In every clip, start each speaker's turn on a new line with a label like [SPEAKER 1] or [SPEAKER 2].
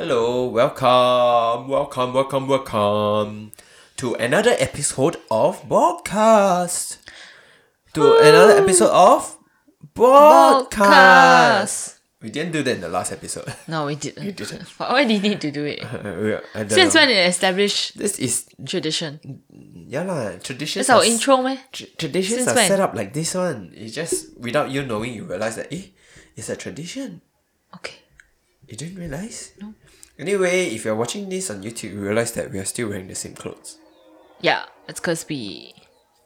[SPEAKER 1] Hello, welcome, welcome, welcome, welcome to another episode of Podcast. To another episode of Podcast.
[SPEAKER 2] Podcast.
[SPEAKER 1] We didn't do that in the last episode.
[SPEAKER 2] No, we didn't.
[SPEAKER 1] You didn't.
[SPEAKER 2] Why do you need to do it? Since
[SPEAKER 1] know.
[SPEAKER 2] when it established
[SPEAKER 1] This is
[SPEAKER 2] tradition?
[SPEAKER 1] yeah lah. Traditions.
[SPEAKER 2] That's our
[SPEAKER 1] are
[SPEAKER 2] intro, man.
[SPEAKER 1] Tr- traditions
[SPEAKER 2] Since
[SPEAKER 1] are
[SPEAKER 2] when?
[SPEAKER 1] set up like this one. It's just without you knowing, you realize that eh, it's a tradition.
[SPEAKER 2] Okay.
[SPEAKER 1] You didn't realize? No. Anyway, if you're watching this on YouTube, you realize that we are still wearing the same clothes.
[SPEAKER 2] Yeah, it's because we.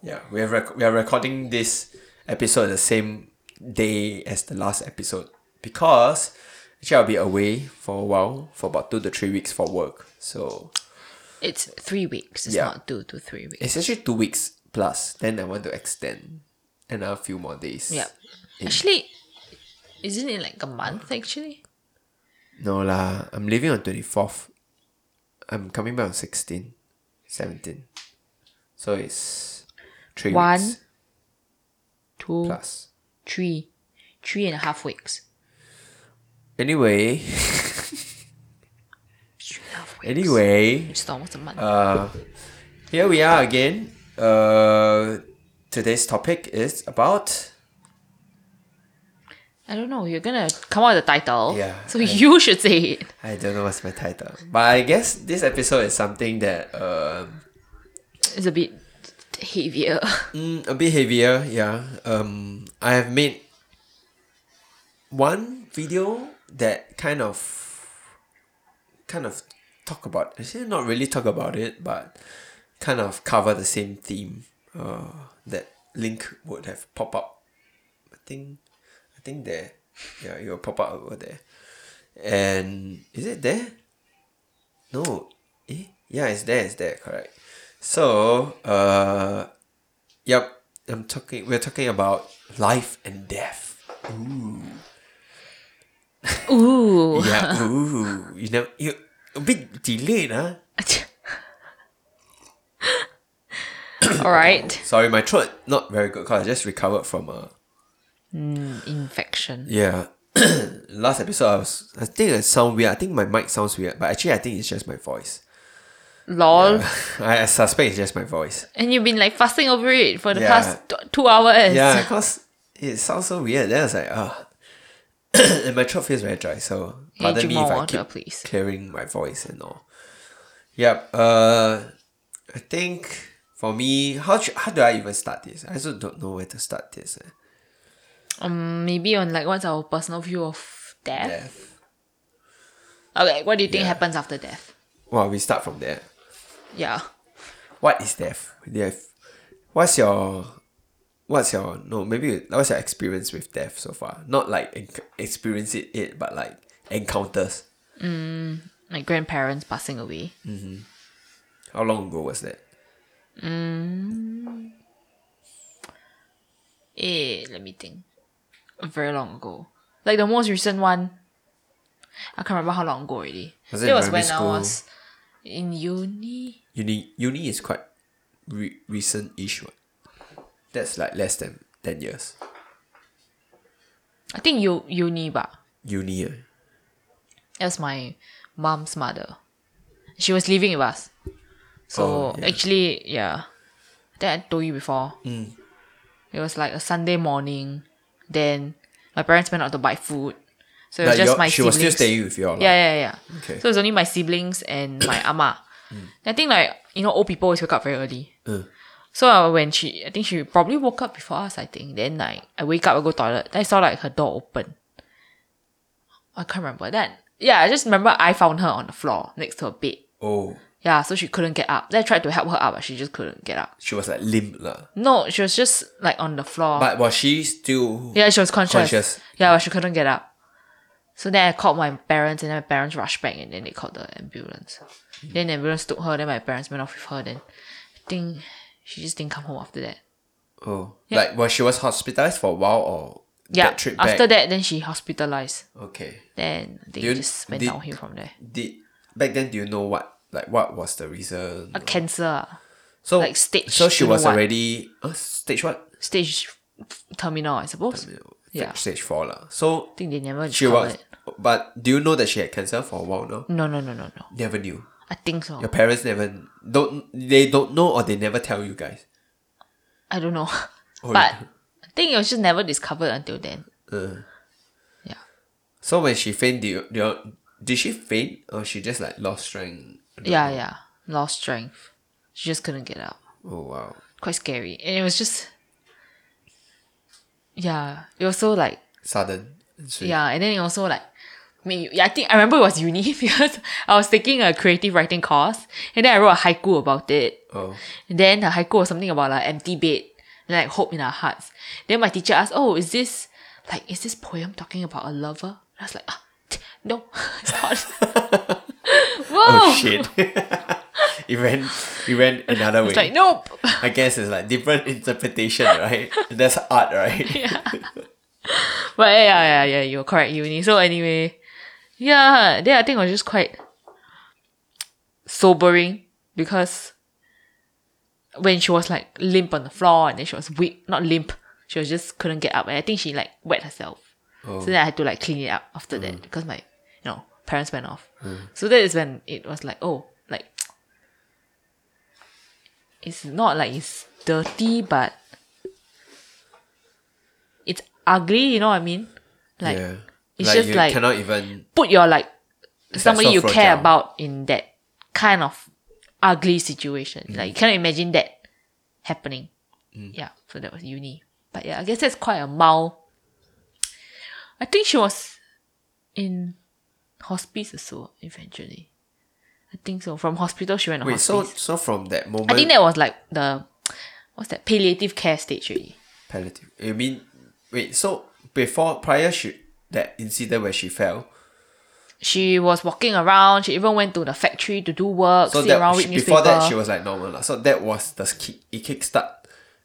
[SPEAKER 1] Yeah, we are rec- we are recording this episode the same day as the last episode because actually I'll be away for a while for about two to three weeks for work. So
[SPEAKER 2] It's three weeks. It's
[SPEAKER 1] Yeah.
[SPEAKER 2] not two to three weeks.
[SPEAKER 1] it's actually two weeks plus. Then I want to extend another few more days.
[SPEAKER 2] Yeah.
[SPEAKER 1] in-
[SPEAKER 2] Actually, isn't it like a month actually?
[SPEAKER 1] No lah, I'm leaving on twenty fourth. I'm coming back on 16, 17. So it's three
[SPEAKER 2] One,
[SPEAKER 1] weeks
[SPEAKER 2] Two, three, three and a half weeks.
[SPEAKER 1] Anyway,
[SPEAKER 2] Three and a half weeks.
[SPEAKER 1] anyway,
[SPEAKER 2] It's almost a month.
[SPEAKER 1] uh, here we are again. Uh, today's topic is about
[SPEAKER 2] I don't know. You're gonna come out with the title.
[SPEAKER 1] Yeah,
[SPEAKER 2] So
[SPEAKER 1] I-
[SPEAKER 2] you should say it.
[SPEAKER 1] I don't know what's my title, but I guess this episode is something that um
[SPEAKER 2] It's a bit heavier.
[SPEAKER 1] mm, a bit heavier. Yeah. Um, I have made one video that kind of kind of talk about actually not really talk about it, but kind of cover the same theme. Uh, that link would have pop up. I think, think there. Yeah, it will pop up over there. And is it there? No. Eh? Yeah, it's there. It's there. Correct. So, uh, yep. I'm talking. We're talking about life and death.
[SPEAKER 2] Ooh. Ooh.
[SPEAKER 1] yeah. Ooh. You know, you a bit delayed, huh?
[SPEAKER 2] All right.
[SPEAKER 1] Sorry, my throat not very good because I just recovered from a
[SPEAKER 2] Infection.
[SPEAKER 1] yeah. Last episode, I was I think it sound weird. I think my mic sounds weird, but actually, I think it's just my voice.
[SPEAKER 2] Lol.
[SPEAKER 1] I, I suspect it's just my voice.
[SPEAKER 2] And you've been like fussing over it for the
[SPEAKER 1] Yeah.
[SPEAKER 2] past t- two hours.
[SPEAKER 1] Yeah, because it sounds so weird. Then I was like, ah, and my throat feels very dry. So
[SPEAKER 2] Hey,
[SPEAKER 1] pardon me if I
[SPEAKER 2] water,
[SPEAKER 1] keep
[SPEAKER 2] please.
[SPEAKER 1] clearing my voice and all. Yep. Uh, I think for me, how how do I even start this? I also don't know where to start this. eh.
[SPEAKER 2] Um, maybe on like what's our personal view of death?
[SPEAKER 1] Death.
[SPEAKER 2] Okay, what do you think
[SPEAKER 1] Yeah.
[SPEAKER 2] happens after death?
[SPEAKER 1] Well, we start from there.
[SPEAKER 2] Yeah.
[SPEAKER 1] What is death? Death. What's your what's your no maybe what's your experience with death so far? Not like enc- experience it, it but like encounters.
[SPEAKER 2] My grandparents passing away.
[SPEAKER 1] How long ago was that?
[SPEAKER 2] Eh, let me think. Very long ago. Like the most recent one. I can't remember how long ago already.
[SPEAKER 1] Was it
[SPEAKER 2] it was when I was in uni.
[SPEAKER 1] Uni uni is quite re- recent-ish. One. That's like less than ten years.
[SPEAKER 2] I think u- uni ba.
[SPEAKER 1] Uni. eh?
[SPEAKER 2] It was my mom's mother. She was living with us. So
[SPEAKER 1] Oh, yeah.
[SPEAKER 2] actually, yeah. That I told you before.
[SPEAKER 1] Mm.
[SPEAKER 2] It was like a Sunday morning. Then my parents went out to buy food. So it was
[SPEAKER 1] Like
[SPEAKER 2] just my
[SPEAKER 1] she was
[SPEAKER 2] siblings.
[SPEAKER 1] still staying with you all.
[SPEAKER 2] Yeah, yeah, yeah.
[SPEAKER 1] Okay.
[SPEAKER 2] So it's only my siblings and my ama. I think like you know old people always wake up very early.
[SPEAKER 1] Mm.
[SPEAKER 2] So uh, when she, I think she probably woke up before us. I think then like I wake up, I go toilet. Then I saw like her door open. I can't remember that. Yeah, I just remember I found her on the floor next to her bed.
[SPEAKER 1] Oh,
[SPEAKER 2] Yeah, so she couldn't get up. Then I tried to help her up, but she just couldn't get up.
[SPEAKER 1] she was like limp lah.
[SPEAKER 2] No, she was just like on the floor.
[SPEAKER 1] But was she still?
[SPEAKER 2] Yeah, she was conscious.
[SPEAKER 1] Conscious.
[SPEAKER 2] Yeah, but she couldn't get up. So then I called my parents, and then my parents rushed back, and then they called the ambulance. Hmm. Then the ambulance took her. Then my parents went off with her. Then I think she just didn't come home after that.
[SPEAKER 1] Oh,
[SPEAKER 2] Yeah.
[SPEAKER 1] like was she was hospitalized for a while or
[SPEAKER 2] Yeah.
[SPEAKER 1] that trip back?
[SPEAKER 2] After that, then she hospitalized.
[SPEAKER 1] Okay.
[SPEAKER 2] Then they
[SPEAKER 1] you-
[SPEAKER 2] just went
[SPEAKER 1] did-
[SPEAKER 2] downhill from there.
[SPEAKER 1] Did back then? Do you know what like what was the reason?
[SPEAKER 2] A cancer.
[SPEAKER 1] So
[SPEAKER 2] like stage
[SPEAKER 1] So she was
[SPEAKER 2] what.
[SPEAKER 1] already uh, stage what?
[SPEAKER 2] stage terminal, I suppose. Yeah.
[SPEAKER 1] stage four lah. So
[SPEAKER 2] I think they never
[SPEAKER 1] she was.
[SPEAKER 2] it.
[SPEAKER 1] But do you know that she had cancer for a while now?
[SPEAKER 2] No, no, no, no, no.
[SPEAKER 1] Never knew.
[SPEAKER 2] I think so.
[SPEAKER 1] Your parents never don't. They don't know or they never tell you guys.
[SPEAKER 2] I don't know.
[SPEAKER 1] Oh,
[SPEAKER 2] but I think it was just never discovered until then.
[SPEAKER 1] Uh,
[SPEAKER 2] Yeah.
[SPEAKER 1] so when she faint, did, you, did, you- did she faint or she just like lost strength?
[SPEAKER 2] Yeah, yeah. Lost strength. She just couldn't get up.
[SPEAKER 1] Oh wow.
[SPEAKER 2] Quite scary. And it was just Yeah. It was so like
[SPEAKER 1] Sudden. sweet.
[SPEAKER 2] yeah, and then it also like I mean, yeah, I think I remember it was uni because I was taking a creative writing course and then I wrote a haiku about it.
[SPEAKER 1] Oh.
[SPEAKER 2] And then the haiku was something about like empty bed and like hope in our hearts. Then my teacher asked, Oh, is this like is this poem talking about a lover? And I was like, ah, t- no, it's not. Oh, Whoa!
[SPEAKER 1] Oh shit. it went. It went another way.
[SPEAKER 2] It's like, nope.
[SPEAKER 1] I guess it's like different interpretation, right? That's art, right? yeah.
[SPEAKER 2] But yeah, yeah, yeah, you're correct, uni. So anyway, yeah, then I think it was just quite sobering because when she was like limp on the floor and then she was weak, not limp, she was just couldn't get up. And I think she like wet herself.
[SPEAKER 1] Oh.
[SPEAKER 2] So then I had to like clean it up after that mm. because my, parents went off. Hmm. So that is when it was like, oh, like, it's not like it's dirty, but it's ugly, you know what I mean? Like,
[SPEAKER 1] yeah.
[SPEAKER 2] it's
[SPEAKER 1] like
[SPEAKER 2] just
[SPEAKER 1] you
[SPEAKER 2] like-
[SPEAKER 1] cannot even.
[SPEAKER 2] put your like somebody you care
[SPEAKER 1] fragile.
[SPEAKER 2] about in that kind of ugly situation. Hmm. Like you cannot imagine that happening. Hmm. Yeah, so that was uni. But yeah, I guess that's quite a mild. I think she was in hospice or so eventually. I think so. From hospital, she went to
[SPEAKER 1] Wait. So
[SPEAKER 2] hospice.
[SPEAKER 1] so from that moment.
[SPEAKER 2] I think that was like the what's that palliative care stage really.
[SPEAKER 1] palliative. You mean wait? So before prior she that incident where she fell.
[SPEAKER 2] She was walking around. She even went to the factory to do work,
[SPEAKER 1] So that
[SPEAKER 2] around,
[SPEAKER 1] she, before that she was like normal lah. So that was the kick. It kickstart.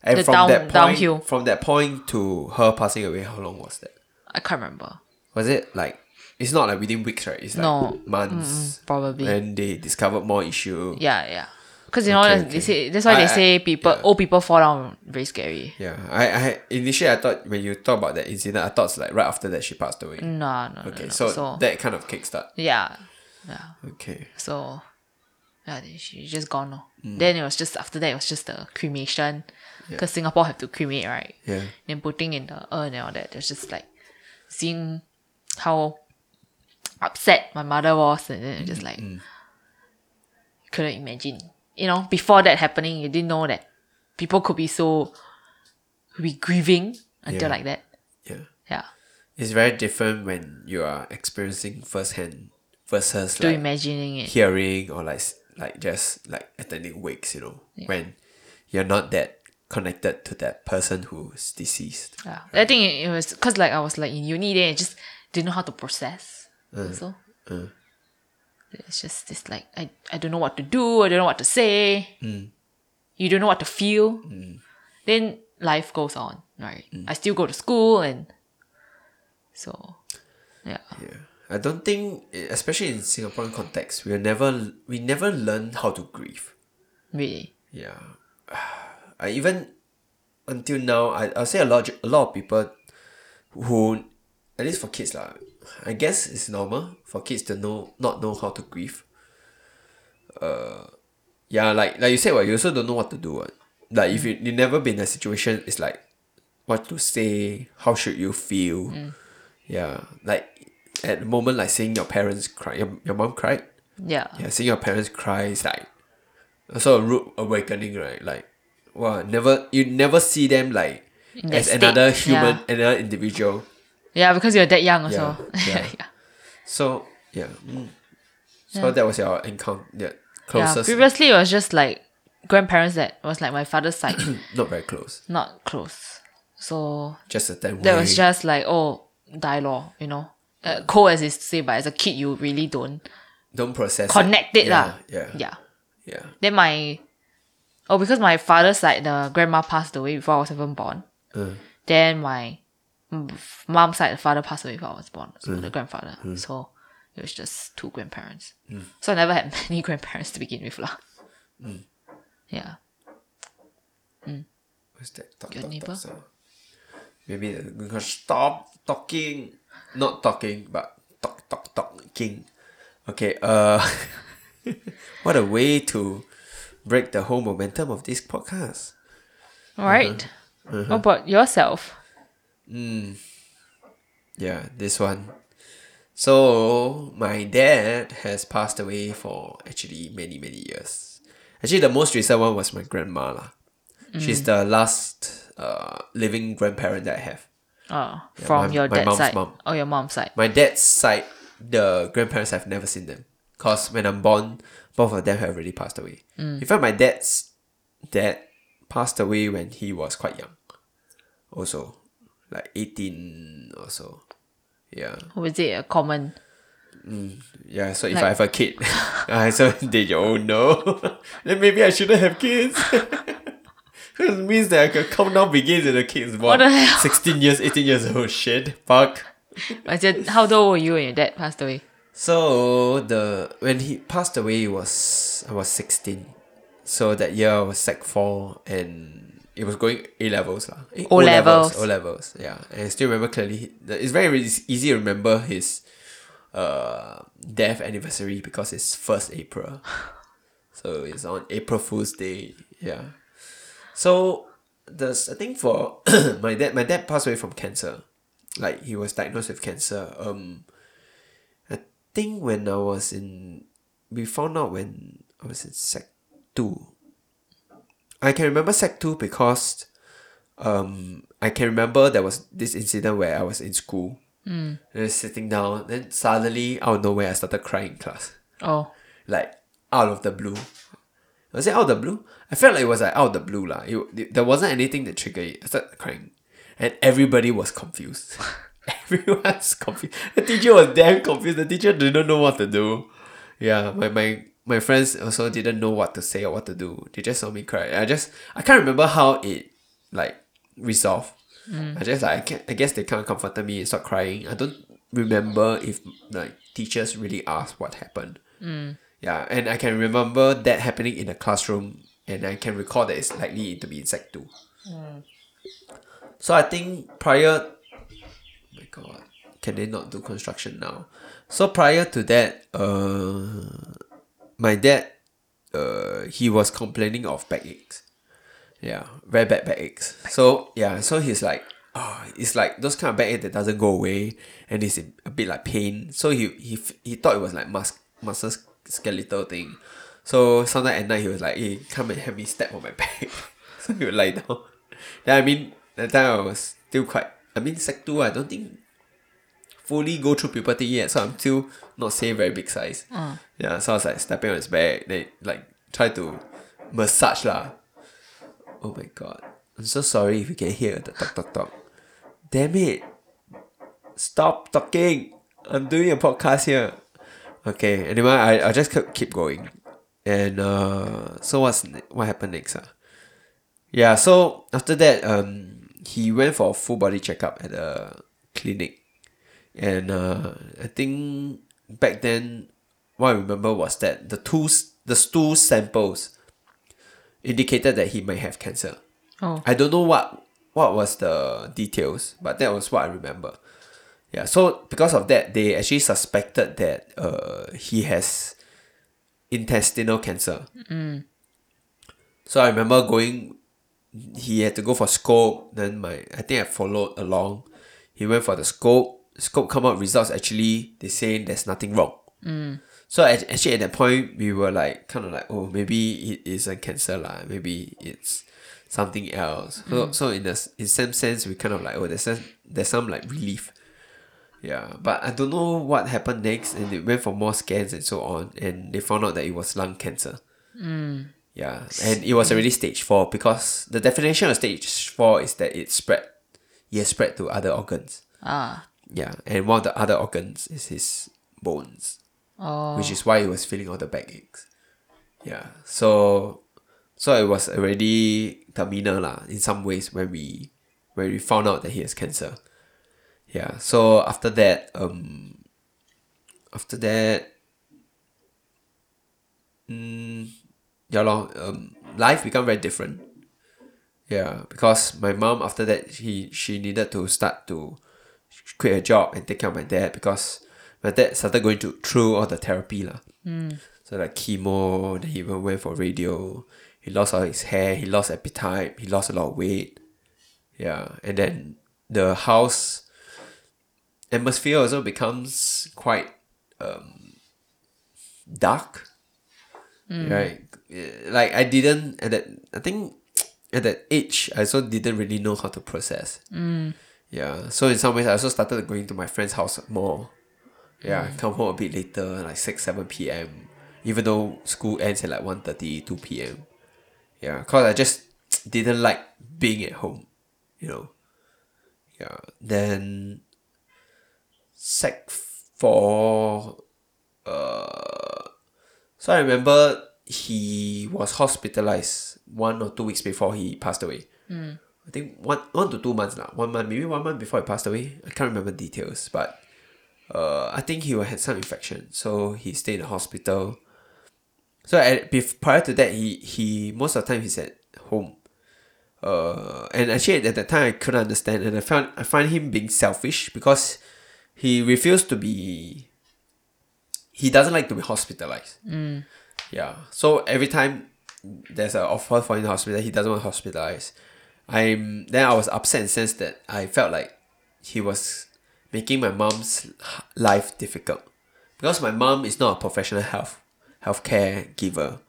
[SPEAKER 1] And
[SPEAKER 2] The
[SPEAKER 1] from
[SPEAKER 2] down-
[SPEAKER 1] that point,
[SPEAKER 2] downhill.
[SPEAKER 1] from that point to her passing away, how long was that?
[SPEAKER 2] I can't remember.
[SPEAKER 1] Was it like? It's not like within weeks, right? It's like
[SPEAKER 2] No.
[SPEAKER 1] months.
[SPEAKER 2] Probably.
[SPEAKER 1] And they discovered more issue.
[SPEAKER 2] Yeah, yeah. Because you know
[SPEAKER 1] Okay,
[SPEAKER 2] they
[SPEAKER 1] okay.
[SPEAKER 2] say that's why
[SPEAKER 1] I-
[SPEAKER 2] they say people
[SPEAKER 1] yeah.
[SPEAKER 2] old people fall down very scary.
[SPEAKER 1] Yeah, I, I initially I thought when you talk about that incident, I thought it's like right after that she passed away.
[SPEAKER 2] No, no, no,
[SPEAKER 1] Okay,
[SPEAKER 2] no.
[SPEAKER 1] so,
[SPEAKER 2] so
[SPEAKER 1] that kind of kickstart.
[SPEAKER 2] yeah, yeah.
[SPEAKER 1] Okay.
[SPEAKER 2] So yeah, she just gone. lor.
[SPEAKER 1] Mm.
[SPEAKER 2] Then it was just after that it was just the cremation because Singapore have to cremate right.
[SPEAKER 1] Yeah.
[SPEAKER 2] Then putting in the urn and all that. It was just like seeing how upset my mother was, and then just like
[SPEAKER 1] Mm.
[SPEAKER 2] couldn't imagine. You know, before that happening, you didn't know that people could be so be grieving until
[SPEAKER 1] Yeah.
[SPEAKER 2] like that.
[SPEAKER 1] Yeah.
[SPEAKER 2] Yeah.
[SPEAKER 1] It's very different when you are experiencing firsthand versus
[SPEAKER 2] To
[SPEAKER 1] like
[SPEAKER 2] imagining it.
[SPEAKER 1] hearing or like like just like attending wakes, you know, when you're not that connected to that person who's deceased.
[SPEAKER 2] Yeah. I think it, it was because like I was like in uni then I just didn't know how to process. Uh, so uh. it's just this like I, I don't know what to do, I don't know what to say. Mm. You don't know what to feel. Mm. Then life goes on, right? Mm. I still go to school and so yeah.
[SPEAKER 1] Yeah. I don't think, especially in Singaporean context, we never we never learn how to grieve.
[SPEAKER 2] Really.
[SPEAKER 1] Yeah, I even until now, I I'll say a lot a lot of people who, at least for kids lah, I guess it's normal for kids to know not know how to grieve. Uh, yeah, like like you said, what you also don't know what to do. What like if you you never been in a situation, it's like what to say, how should you feel? Yeah, like at the moment, like seeing your parents cry, your, your mom cried
[SPEAKER 2] Yeah.
[SPEAKER 1] yeah, seeing your parents cry is like also a rude awakening, right? Like, wow, never you never see them like
[SPEAKER 2] In
[SPEAKER 1] as
[SPEAKER 2] state,
[SPEAKER 1] another human,
[SPEAKER 2] yeah.
[SPEAKER 1] another individual.
[SPEAKER 2] Yeah, because you're that young also.
[SPEAKER 1] Yeah, yeah.
[SPEAKER 2] yeah.
[SPEAKER 1] So yeah, mm. so that was your encounter, yeah,
[SPEAKER 2] Yeah, previously it was just like grandparents that was like my father's side,
[SPEAKER 1] not very close,
[SPEAKER 2] not close. So
[SPEAKER 1] just a ten
[SPEAKER 2] that was just like oh die law, you know. Uh, cold as is to say, but as a kid you really don't
[SPEAKER 1] don't process
[SPEAKER 2] connect it
[SPEAKER 1] yeah,
[SPEAKER 2] lah.
[SPEAKER 1] yeah,
[SPEAKER 2] Yeah.
[SPEAKER 1] yeah,
[SPEAKER 2] Then my oh because my father's side the grandma passed away before I was even born.
[SPEAKER 1] Uh.
[SPEAKER 2] Then my Mm. mom's side the father passed away before I was born. So the mm. grandfather. Mm. So it was just two grandparents. So I never had many grandparents to begin with lah. Yeah.
[SPEAKER 1] What's that? Dot,
[SPEAKER 2] Your
[SPEAKER 1] dot,
[SPEAKER 2] neighbor?
[SPEAKER 1] sound? maybe uh, we can stop talking, not talking, but talk, talk, talking. Okay, uh, what a way to break the whole momentum of this podcast.
[SPEAKER 2] All right. Uh-huh. Uh-huh. What about yourself? Mm.
[SPEAKER 1] Yeah, this one. So my dad has passed away for actually many many years. Actually, the most recent one was my grandma lah. She's mm. the last uh living grandparent that I have.
[SPEAKER 2] Oh, from
[SPEAKER 1] my-
[SPEAKER 2] your dad's side.
[SPEAKER 1] mom.
[SPEAKER 2] Oh, your mom's side.
[SPEAKER 1] My dad's side, the grandparents I've never seen them. Cause when I'm born, both of them have already passed away. Mm. In fact, my dad's dad passed away when he was quite young. Also, like eighteen or so. Yeah.
[SPEAKER 2] Oh, was it a common?
[SPEAKER 1] Mm, yeah, so if
[SPEAKER 2] Like-
[SPEAKER 1] I have a kid, I so they oh no, then maybe I shouldn't have kids. Because it means that the countdown begins when the kid is born.
[SPEAKER 2] What the hell?
[SPEAKER 1] 16 years, 18 years old, shit, fuck.
[SPEAKER 2] I said, how old were you when your dad passed away?
[SPEAKER 1] So the when he passed away, was I was 16. So that year I was sec 4 and it was going A levels. lah. Eh,
[SPEAKER 2] O-levels.
[SPEAKER 1] O levels, yeah. And I still remember clearly. It's very really easy to remember his uh, death anniversary because it's 1st April. So it's on April Fool's Day. Yeah. So there's I think for my dad my dad passed away from cancer. Like he was diagnosed with cancer. Um I think when I was in we found out when I was in sec two. I can remember sec two because um I can remember there was this incident where I was in school. Mm. And I was sitting down, then suddenly out of nowhere I started crying in class
[SPEAKER 2] Oh,
[SPEAKER 1] like out of the blue. Was it out of the blue? I felt like it was like out of the blue lah. It, it- there wasn't anything that triggered it. I started crying, and everybody was confused. Everyone's confused. The teacher was damn confused. The teacher didn't know what to do. Yeah, my my my friends also didn't know what to say or what to do. They just saw me cry. I just I can't remember how it like resolved. I just like I, can't, I guess they kind of comforted me and stopped crying. I don't remember if like teachers really asked what happened. Yeah, and I can remember that happening in the classroom, and I can recall that it's likely to be in sec two. So I think prior, oh my god, can they not do construction now? So prior to that, uh, my dad, uh, he was complaining of backaches. Yeah, very bad backaches. So yeah, so he's like, oh, it's like those kind of backache that doesn't go away, and it's a bit like pain. So he he he thought it was like mus- muscle skeletal thing. So sometime at night he was like, hey, come and help me step on my back. so he would lie down. Then I mean that time I was still quite. I mean sec two. I don't think fully go through puberty yet, so I'm still not say very big size. Yeah, so I was like stepping on his back, then like try to massage lah. Oh my god. I'm so sorry if you can hear the talk talk talk. Damn it. Stop talking. I'm doing a podcast here. Okay, anyway, I, I'll just keep, keep going. And uh so what's what happened next? Uh? Yeah, so after that, um he went for a full body checkup at a clinic. And uh I think back then what I remember was that the tools the stool samples indicated that he might have cancer.
[SPEAKER 2] oh,
[SPEAKER 1] I don't know what what was the details, but that was what I remember. Yeah, so because of that, they actually suspected that uh he has intestinal cancer. So I remember going. He had to go for scope. Then my I think I followed along. He went for the scope. Scope come out results. Actually, they say there's nothing wrong. So act- actually at that point we were like kind of like oh maybe it isn't cancer lah maybe it's something else. So so in the in some sense we kind of like oh there's some, there's some like relief. Yeah, but I don't know what happened next, and they went for more scans and so on, and they found out that it was lung cancer. Yeah, and it was already stage four because the definition of stage four is that it spread, has spread to other organs.
[SPEAKER 2] ah,
[SPEAKER 1] Yeah, and one of the other organs is his bones
[SPEAKER 2] oh,
[SPEAKER 1] which is why he was feeling all the back aches. Yeah. So so it was already terminal lah in some ways when we when we found out that he has cancer. Yeah. So after that, um after that mm, yeah lor, um life become very different. Yeah, because my mom after that he she needed to start to quit her job and take care of my dad because my dad started going to through all the therapy lah. So like chemo, then he even went for radio. He lost all his hair. He lost appetite. He lost a lot of weight. Yeah, and then the house atmosphere also becomes quite um, dark. Right, Eh, like I didn't at that. I think at that age, I also didn't really know how to process. Yeah, so in some ways, I also started going to my friend's house more. Yeah, come home a bit later, like six, seven p.m. Even though school ends at like 1.30, 2 p.m. Yeah, cause I just didn't like being at home, you know. Yeah, then sec four, uh, so I remember he was hospitalized one or two weeks before he passed away. I think one one to two months lah. One month, maybe one month before he passed away. I can't remember details, but uh, I think he had some infection, so he stayed in the hospital. So at, bef- prior to that, he he most of the time he's at home. Uh, and actually at that time I couldn't understand, and I found I find him being selfish because he refused to be. He doesn't like to be hospitalized. Yeah. So every time there's an offer for him in the hospital, he doesn't want hospitalized. I'm then I was upset in the sense that I felt like he was making my mom's life difficult because my mom is not a professional health healthcare giver.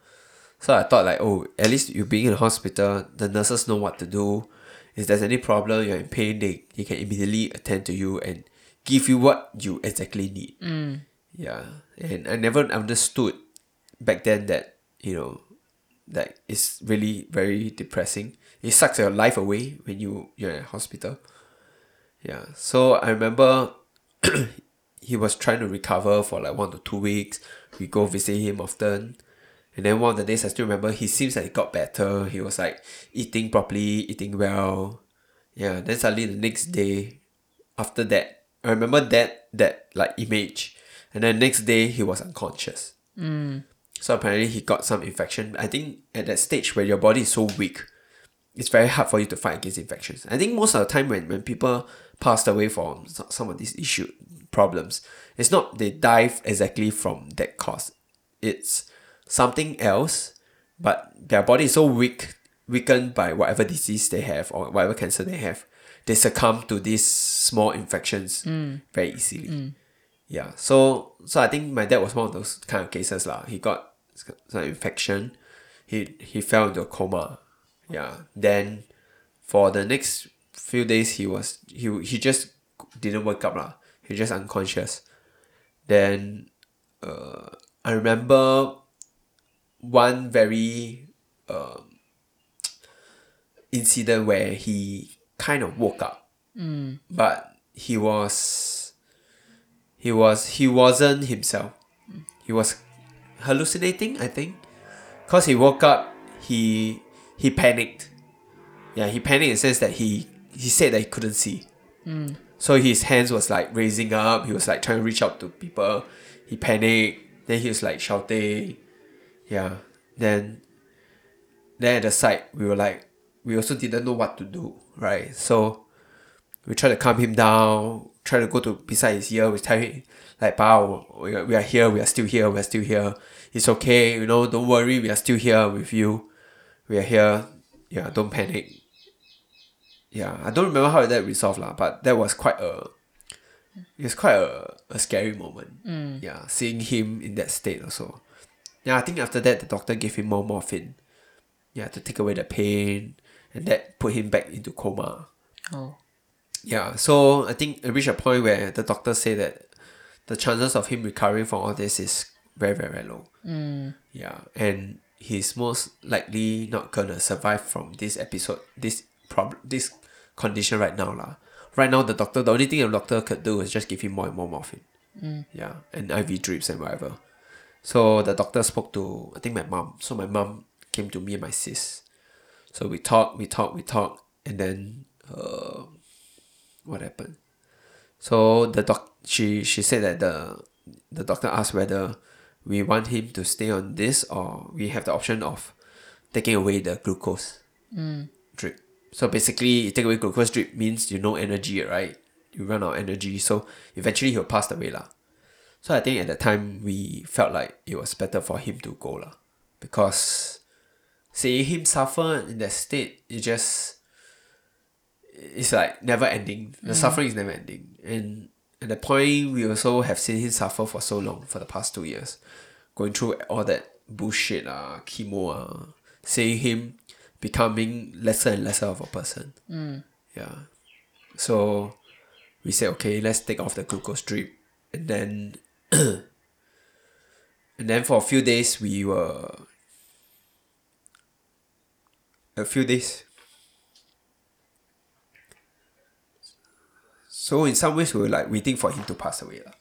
[SPEAKER 1] So I thought like, oh, at least you being in the hospital, the nurses know what to do. If there's any problem, you're in pain, they, they can immediately attend to you and give you what you exactly need. Mm. Yeah. And I never understood back then that, you know, that it's really very depressing. It sucks your life away when you, you're in hospital. Yeah. So I remember he was trying to recover for like one to two weeks. We go visit him often. And then one of the days I still remember he seems like he got better. He was like eating properly, eating well. Yeah, then suddenly the next day after that, I remember that that like image. And then next day he was unconscious. Mm. So apparently he got some infection. I think at that stage where your body is so weak, it's very hard for you to fight against infections. I think most of the time when, when people passed away from some of these issue problems, it's not they die exactly from that cause. It's something else, but their body is so weak, weakened by whatever disease they have or whatever cancer they have, they succumb to these small infections mm. very easily. Mm. Yeah, so so I think my dad was one of those kind of cases lah. He got some infection, he he fell into a coma. Yeah, then for the next few days he was he he just didn't wake up lah. He just unconscious. Then uh, I remember one very um, incident where he kind of woke up, but he was he was he wasn't himself. He was hallucinating, I think, cause he woke up. He he panicked. Yeah, he panicked in the sense that he he said that he couldn't see. Hmm. So his hands was like raising up. He was like trying to reach out to people. He panicked. Then he was like shouting. Yeah. Then then at the side we were like we also didn't know what to do, right? So we try to calm him down, try to go to beside his ear, we tell him like Bao, we are, we are here, we are still here, we are still here. It's okay, you know, don't worry, we are still here with you. We are here. Yeah, don't panic. Yeah, I don't remember how that resolved lah, but that was quite a it was quite a, a scary moment. Mm. Yeah, seeing him in that state also. Yeah, I think after that the doctor gave him more morphine. Yeah, to take away the pain and that put him back into coma.
[SPEAKER 2] Oh.
[SPEAKER 1] Yeah, so I think it reached a point where the doctor said that the chances of him recovering from all this is very, very, very low. Mm. Yeah, and he's most likely not gonna survive from this episode, this problem, this condition right now lah. Right now, the doctor, the only thing the doctor could do is just give him more and more morphine. Yeah, and IV drips and whatever. So the doctor spoke to I think my mom. So my mom came to me and my sis. So we talked, we talked, we talked, and then uh, what happened? So the doc she she said that the the doctor asked whether we want him to stay on this or we have the option of taking away the glucose drip. So basically, you take away glucose drip means you no energy, right? You run out of energy, so eventually he'll pass away lah. So I think at that time we felt like it was better for him to go lah, because seeing him suffer in that state, it just it's like never ending. The mm. suffering is never ending, and at the point we also have seen him suffer for so long for the past two years, going through all that bullshit ah, chemo ah, seeing him becoming lesser and lesser of a person. Yeah, so we said okay, let's take off the glucose drip, and then and then for a few days we were a few days. So in some ways we were like waiting for him to pass away. lah.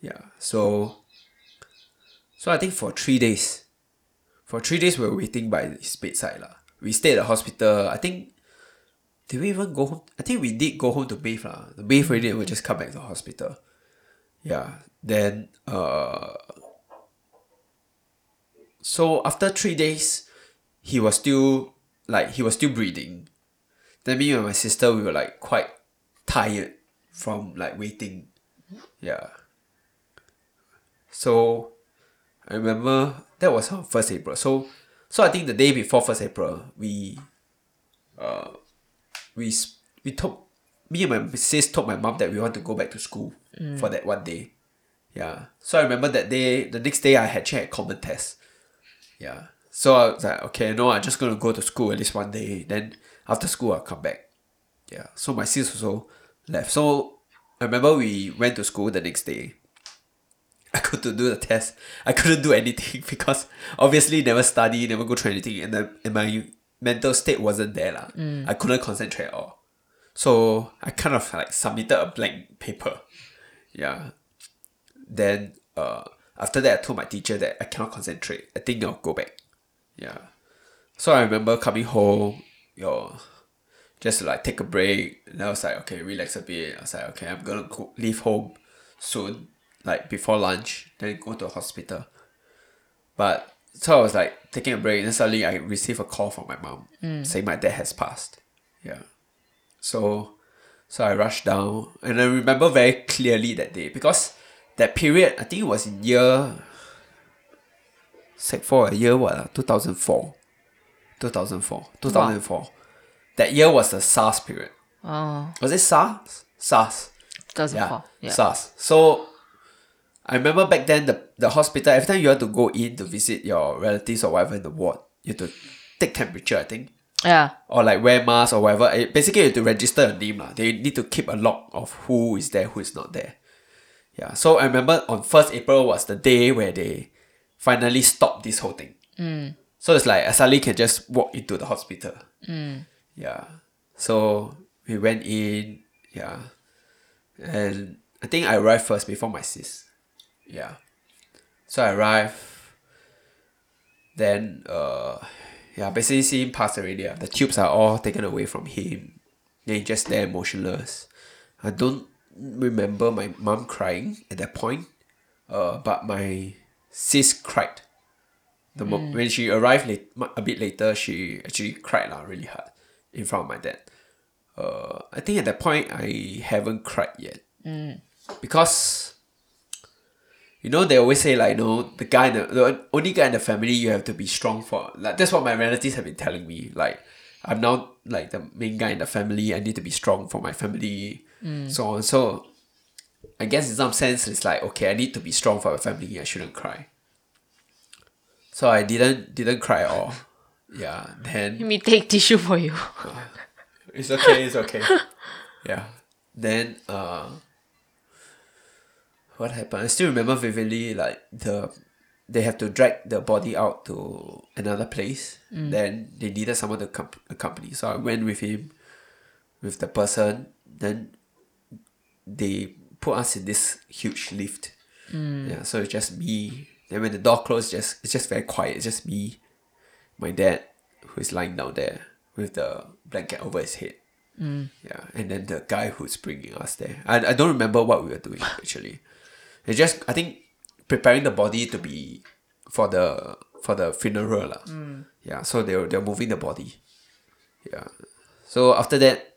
[SPEAKER 1] Yeah. So so I think for three days. For three days we were waiting by his bedside. lah. We stayed at the hospital. I think did we even go home? I think we did go home to bathe. lah. The bathe already we just come back to the hospital. Yeah. Then uh so after three days he was still like he was still breathing. Then me and my sister we were like quite tired from like waiting. Yeah. So I remember that was on first April. So so I think the day before first April we uh we we told me and my sis told my mom that we want to go back to school for that one day. Yeah. So I remember that day the next day I had had common test. Yeah. So I was like, okay, no, I'm just gonna go to school at least one day. Then after school I'll come back. Yeah. So my sis also left. So I remember we went to school the next day. I got to do the test. I couldn't do anything because obviously never study, never go through anything, and the and my mental state wasn't there lah. I couldn't concentrate at all. So I kind of like submitted a blank paper. Yeah. Then uh after that I told my teacher that I cannot concentrate. I think I'll go back. Yeah. So I remember coming home, yo, just to like take a break. And I was like, okay, relax a bit. I was like, okay, I'm gonna go, leave home soon, like before lunch, then go to the hospital. But so I was like taking a break, and then suddenly I received a call from my mom saying my dad has passed. Yeah. So so I rushed down and I remember very clearly that day because that period I think it was in year sec four, year what? ah, 2004. 2004. 2004. That year was the SARS period.
[SPEAKER 2] Oh,
[SPEAKER 1] Was it SARS? SARS.
[SPEAKER 2] 2004. Yeah.
[SPEAKER 1] SARS. So I remember back then the, the hospital, every time you had to go in to visit your relatives or whatever in the ward, you had to take temperature, I think.
[SPEAKER 2] Yeah.
[SPEAKER 1] Or like wear mask or whatever. Eh, Basically you have to register your name. lah. They need to keep a log of who is there, who is not there. Yeah. So I remember on first April was the day where they finally stopped this whole thing. So it's like I suddenly can just walk into the hospital. Yeah. So we went in, yeah. And I think I arrived first before my sis. Yeah. So I arrived. Then uh yeah, basically see him pass already. ah. The tubes are all taken away from him. Then he just there motionless. I don't remember my mom crying at that point. Uh, but my sis cried. The mo- when she arrived late, a bit later, she actually cried lah really hard in front of my dad. Uh, I think at that point I haven't cried yet. Because you know they always say like know the guy the, the only guy in the family you have to be strong for. Like that's what my relatives have been telling me. Like I'm now like the main guy in the family. I need to be strong for my family. So on. So I guess in some sense it's like okay I need to be strong for my family. I shouldn't cry. So I didn't didn't cry at all yeah then
[SPEAKER 2] Let me take tissue for you.
[SPEAKER 1] it's okay, it's okay. yeah. Then uh what happened? I still remember vividly like the they have to drag the body out to another place. Then they needed someone to com- accompany. So I went with him with the person. Then they put us in this huge lift. Yeah, so it's just me. Then when the door closed, just it's just very quiet. It's just me, my dad, who is lying down there with the blanket over his head. Yeah, and then the guy who's bringing us there. I, I don't remember what we were doing actually. It's just I think preparing the body to be for the for the funeral lah. Yeah, so they were they're moving the body. Yeah, So after that,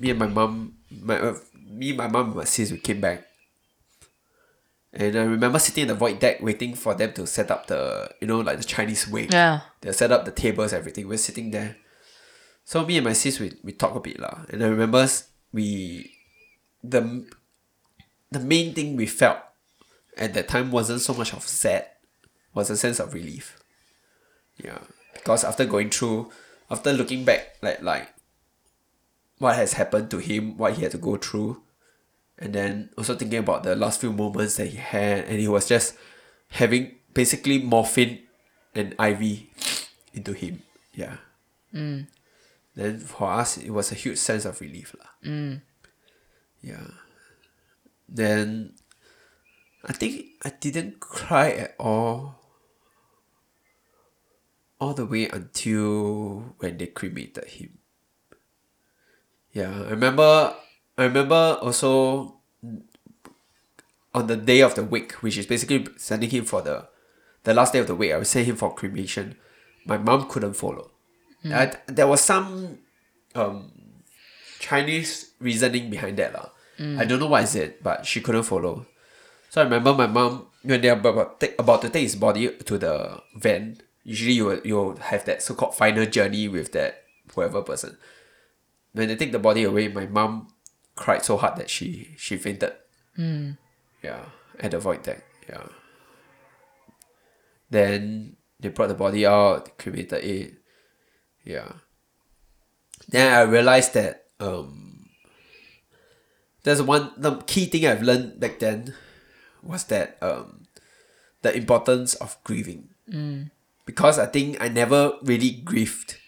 [SPEAKER 1] me and my mom, my uh, me, my mom, and my sis, we came back. And I remember sitting in the void deck waiting for them to set up the, you know, like the Chinese way.
[SPEAKER 2] Yeah.
[SPEAKER 1] They set up the tables, everything. We're sitting there. So me and my sis, we, we talk a bit lah. And I remember we, the, the main thing we felt at that time wasn't so much of sad, was a sense of relief. Yeah, because after going through, after looking back, like like, what has happened to him, what he had to go through, and then also thinking about the last few moments that he had, and he was just having basically morphine and IV into him. Yeah. Mm. Then for us, it was a huge sense of relief, lah. Mm. Yeah. Then, I think I didn't cry at all. All the way until when they cremated him. Yeah, I remember. I remember also on the day of the wake, which is basically sending him for the the last day of the wake. I would send him for cremation. My mom couldn't follow. I, there was some um, Chinese reasoning behind that lah. I don't know what is it, but she couldn't follow. So I remember my mom when they're about, take, about to take his body to the van. Usually you you have that so called final journey with that whoever person. When they take the body away, my mom cried so hard that she she fainted. Yeah, at the void deck. Yeah. Then they brought the body out, cremated it. Yeah. Then I realized that um there's one the key thing I've learned back then was that um the importance of grieving. Because I think I never really grieved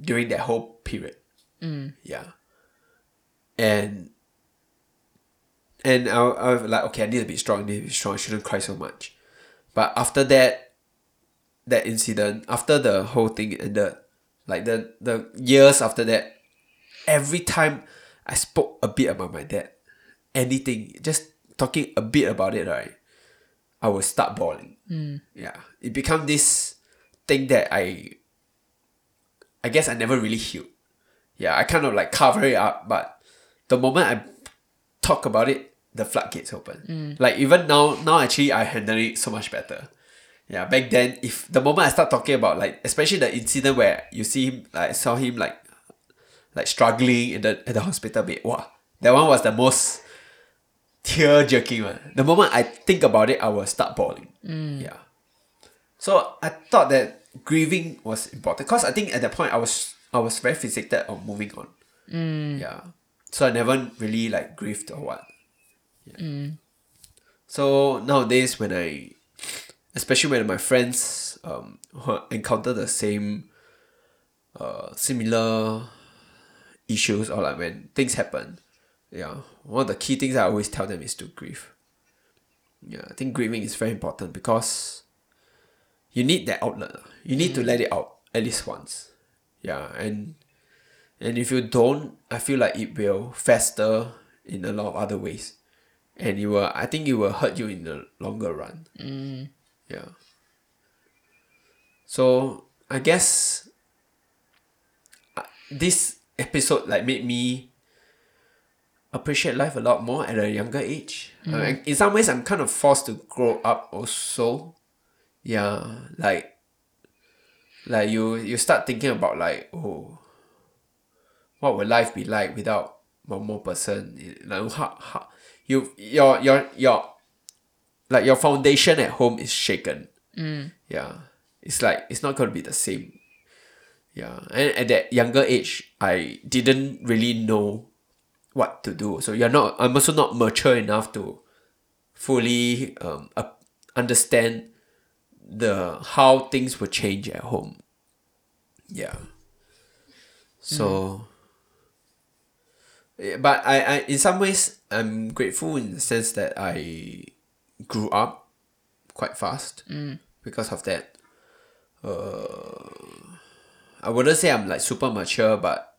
[SPEAKER 1] during that whole period. Yeah. And and I, I was like, okay, I need to be strong, I need to be strong, I shouldn't cry so much. But after that, that incident, after the whole thing ended, like the, the years after that, every time I spoke a bit about my dad, anything, just talking a bit about it, right, I would start bawling. Hmm. Yeah. It become this thing that I I guess I never really healed. Yeah, I kind of like cover it up, but the moment I talk about it, the floodgates open. Mm. Like even now, now actually I handle it so much better. Yeah, back then, if the moment I start talking about like, especially the incident where you see him, like saw him like, like struggling in the at the hospital bed. Wow, that one was the most tear jerking one. The moment I think about it, I will start bawling. Mm. Yeah. So I thought that grieving was important because I think at that point I was I was very fixated on moving on. Mm. Yeah. So I never really like grieved or what. Yeah. So nowadays when I especially when my friends um encounter the same uh similar issues or like when things happen, yeah, one of the key things I always tell them is to grieve. Yeah, I think grieving is very important because you need that outlet. You need to let it out at least once. Yeah, and and if you don't, I feel like it will fester in a lot of other ways, and it will. I think it will hurt you in the longer run. Yeah. So I guess uh, this episode like made me appreciate life a lot more at a younger age. Uh, in some ways, I'm kind of forced to grow up also. Yeah, like like you you start thinking about like oh, what would life be like without one more person? Like how, how you your your your like your foundation at home is shaken. Yeah, it's like it's not gonna be the same. Yeah, and at that younger age, I didn't really know what to do. So you're not. I'm also not mature enough to fully um uh, understand the how things will change at home. Yeah. So. Yeah, But I, I, in some ways, I'm grateful in the sense that I grew up quite fast because of that. Uh, I wouldn't say I'm like super mature, but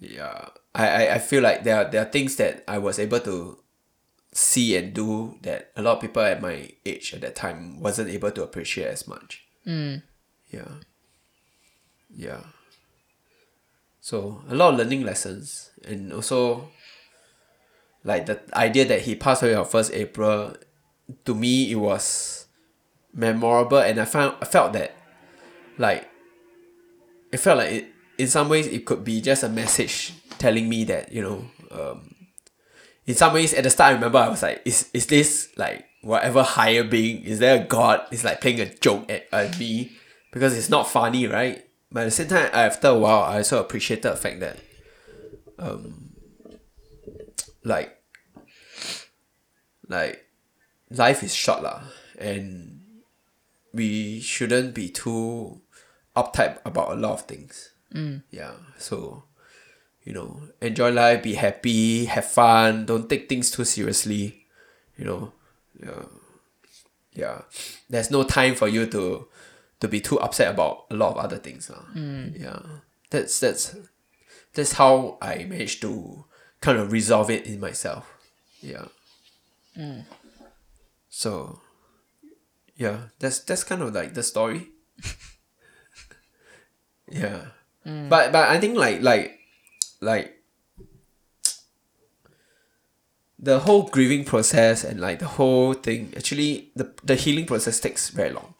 [SPEAKER 1] yeah, I, I, I feel like there are, there are things that I was able to see and do that a lot of people at my age at that time wasn't able to appreciate as much. Yeah. Yeah. So a lot of learning lessons and also like the idea that he passed away on first April, to me it was memorable and I found I felt that like it felt like it in some ways it could be just a message telling me that, you know, um in some ways at the start I remember I was like, is is this like whatever higher being, is there a god? It's like playing a joke at, at me because it's not funny, right? But at the same time after a while I also appreciated the fact that um like like life is short lah and we shouldn't be too uptight about a lot of things. Mm. Yeah. So you know, enjoy life, be happy, have fun, don't take things too seriously. You know. Yeah. Yeah. There's no time for you to to be too upset about a lot of other things. Uh. Yeah. That's that's that's how I managed to kind of resolve it in myself. Yeah. So yeah, that's that's kind of like the story. yeah. But but I think like like like the whole grieving process and like the whole thing actually the the healing process takes very long.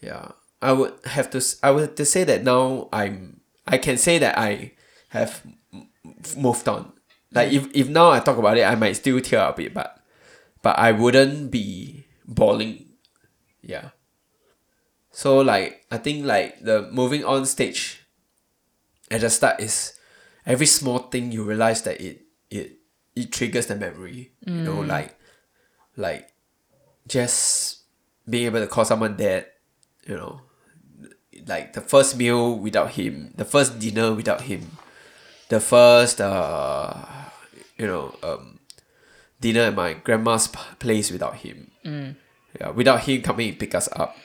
[SPEAKER 1] Yeah. I would have to I would to say that now I'm I can say that I have moved on. Like if, if now I talk about it I might still tear up a bit but but I wouldn't be bawling. Yeah. So like I think like the moving on stage at the start is every small thing you realize that it it it triggers the memory. You know, mm. like like just being able to call someone dad, you know. Like the first meal without him, the first dinner without him, the first uh you know, um dinner at my grandma's place without him. Yeah, without him coming and pick us up.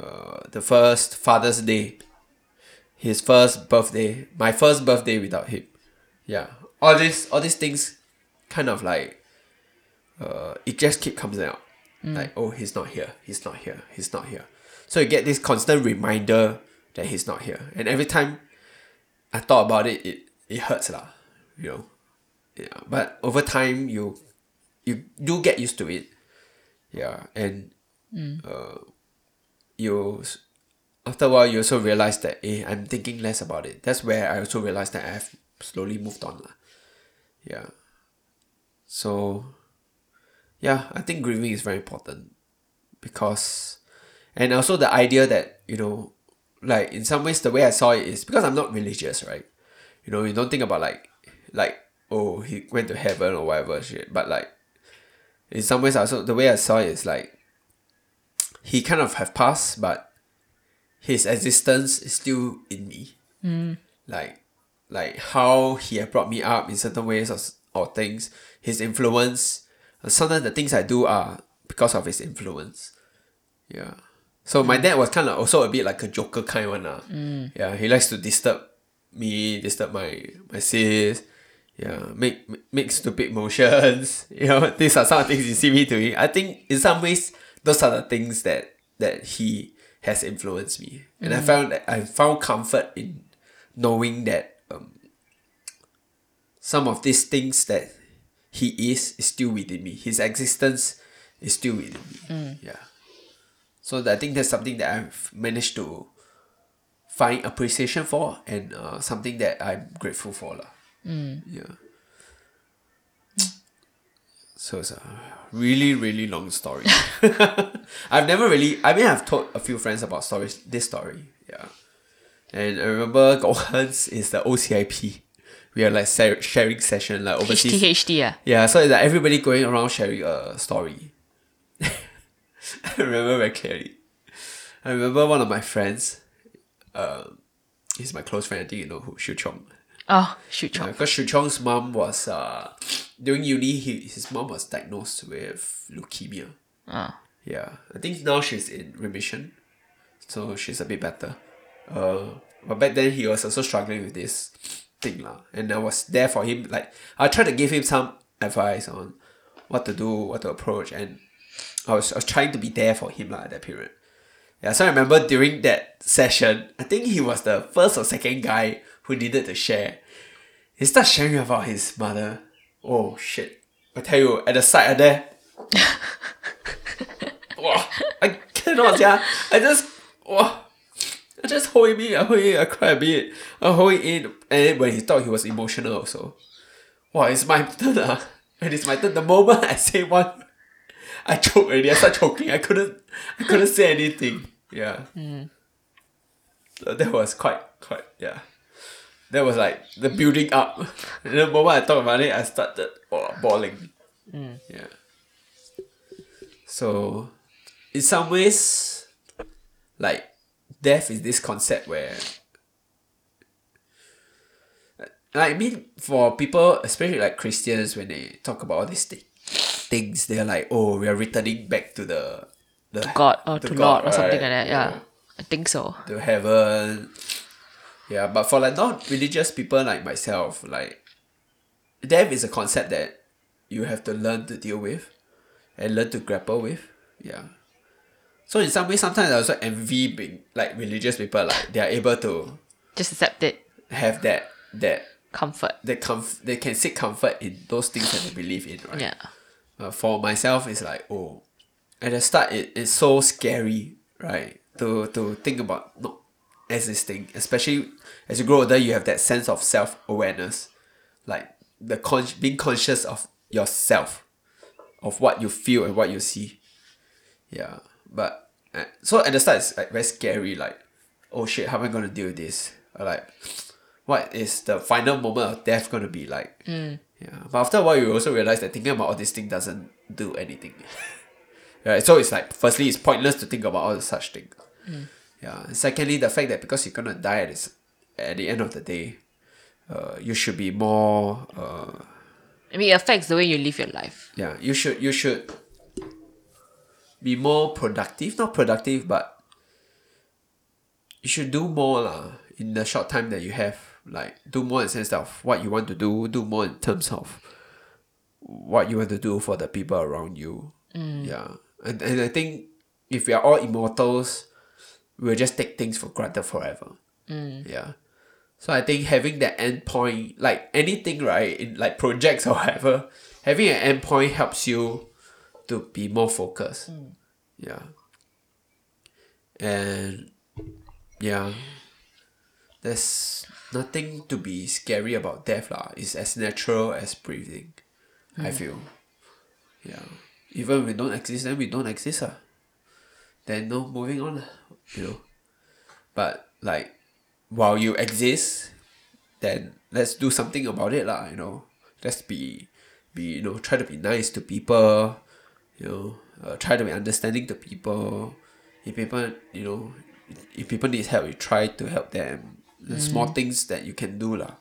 [SPEAKER 1] Uh, the first Father's Day, his first birthday, my first birthday without him. Yeah, all these all these things, kind of like, uh, it just keep comes out. Like oh he's not here, he's not here, he's not here. So you get this constant reminder that he's not here, and every time I thought about it, it it hurts lah. You know, yeah. But over time, you you do get used to it. Yeah, and uh, you after a while you also realize that eh, I'm thinking less about it. That's where I also realized that I've slowly moved on lah. Yeah. So yeah, I think grieving is very important because and also the idea that, you know, like in some ways the way I saw it is because I'm not religious, right? You know, you don't think about like like oh he went to heaven or whatever shit. But like in some ways also the way I saw it is like he kind of have passed but his existence is still in me. Mm. Like like how he had brought me up in certain ways or, or things, his influence. Sometimes the things I do are because of his influence. Yeah. So my dad was kind of also a bit like a joker kind one. Uh. Yeah, he likes to disturb me, disturb my my sis. Yeah, make make stupid motions. You know, these are some of the things you see me doing. I think in some ways those are the things that that he has influenced me, and I found that I found comfort in knowing that um, some of these things that he is is still within me. His existence is still within me. Yeah. So I think that's something that I've managed to find appreciation for and uh, something that I'm grateful for. lah. Yeah. So it's a really, really long story. I've never really, I mean, I've told a few friends about stories, this story. Yeah. And I remember got once is the OCIP. We are like sharing session, like overseas.
[SPEAKER 2] HTHD ah.
[SPEAKER 1] Yeah, so it's like everybody going around sharing a story. I remember very clearly. I remember one of my friends, um, he's my close friend, I think you know who, Shu Chong.
[SPEAKER 2] Oh, shoot, chop.
[SPEAKER 1] Because Shu Chong's mom was, uh, during uni, he, his mom was diagnosed with leukemia.
[SPEAKER 2] Ah.
[SPEAKER 1] Yeah, I think now she's in remission, so she's a bit better. Uh, but back then he was also struggling with this thing lah, and I was there for him. Like I tried to give him some advice on what to do, what to approach, and I was I was trying to be there for him lah at that period. Yeah, so I remember during that session, I think he was the first or second guy who needed to share. He starts sharing about his mother. Oh shit. I tell you, at the side of there. wow, I cannot, yeah. I just wow. I just hold him in, I hold him, I cry a bit. I hold it in. And when he thought he was emotional also. Wow, it's my turn. Uh. And it's my turn. The moment I say one I choked already. I started choking. I couldn't I couldn't say anything. Yeah. So that was quite quite yeah. That was like the building up. And the moment I thought about it, I started bawling. Mm. Yeah. So in some ways, like death is this concept where like, I mean for people, especially like Christians, when they talk about all these thi- things, they're like, oh, we are returning back to the the
[SPEAKER 2] God or to,
[SPEAKER 1] God, oh,
[SPEAKER 2] Lord or something
[SPEAKER 1] right?
[SPEAKER 2] like that. Yeah.
[SPEAKER 1] Yeah.
[SPEAKER 2] I think so.
[SPEAKER 1] to heaven. Yeah, but for like non-religious people like myself, like death is a concept that you have to learn to deal with and learn to grapple with. Yeah. So in some ways, sometimes I also envy being like religious people, like they are able to
[SPEAKER 2] Just accept it.
[SPEAKER 1] have that that
[SPEAKER 2] Comfort.
[SPEAKER 1] that comf- they can seek comfort in those things that they believe in, right?
[SPEAKER 2] Yeah.
[SPEAKER 1] Uh, for myself, it's like oh, at the start, it, it's so scary, right? To to think about not existing, especially as you grow older, you have that sense of self awareness, like the con- being conscious of yourself, of what you feel and what you see. Yeah, but uh, so at the start, it's like very scary. Like, oh shit, how am I gonna deal with this? Or like, what is the final moment of death gonna be like? Yeah, but after a while, you also realize that thinking about all this thing doesn't do anything. right, so it's like firstly, it's pointless to think about all such things. Yeah. and Secondly, the fact that because you're gonna die at this, at the end of the day, uh, you should be more. Uh,
[SPEAKER 2] I mean, it affects the way you live your life.
[SPEAKER 1] yeah, you should you should be more productive. Not productive, but you should do more lah in the short time that you have. Like do more in sense of what you want to do. Do more in terms of what you want to do for the people around you. Mm. Yeah, and and I think if we are all immortals, we'll just take things for granted forever. Mm. Yeah. So I think having that end point, like anything, right, in like projects or whatever, having an end point helps you to be more focused. Mm. Yeah. And yeah, there's nothing to be scary about death lah. It's as natural as breathing. I feel. Yeah. Even if we don't exist, then we don't exist ah. Then no, moving on. You know. But like while you exist, then let's do something about it lah, you know. Let's be be you know, try to be nice to people, you know, uh, try to be understanding to people. If people you know if people need help you try to help them. The small things that you can do lah.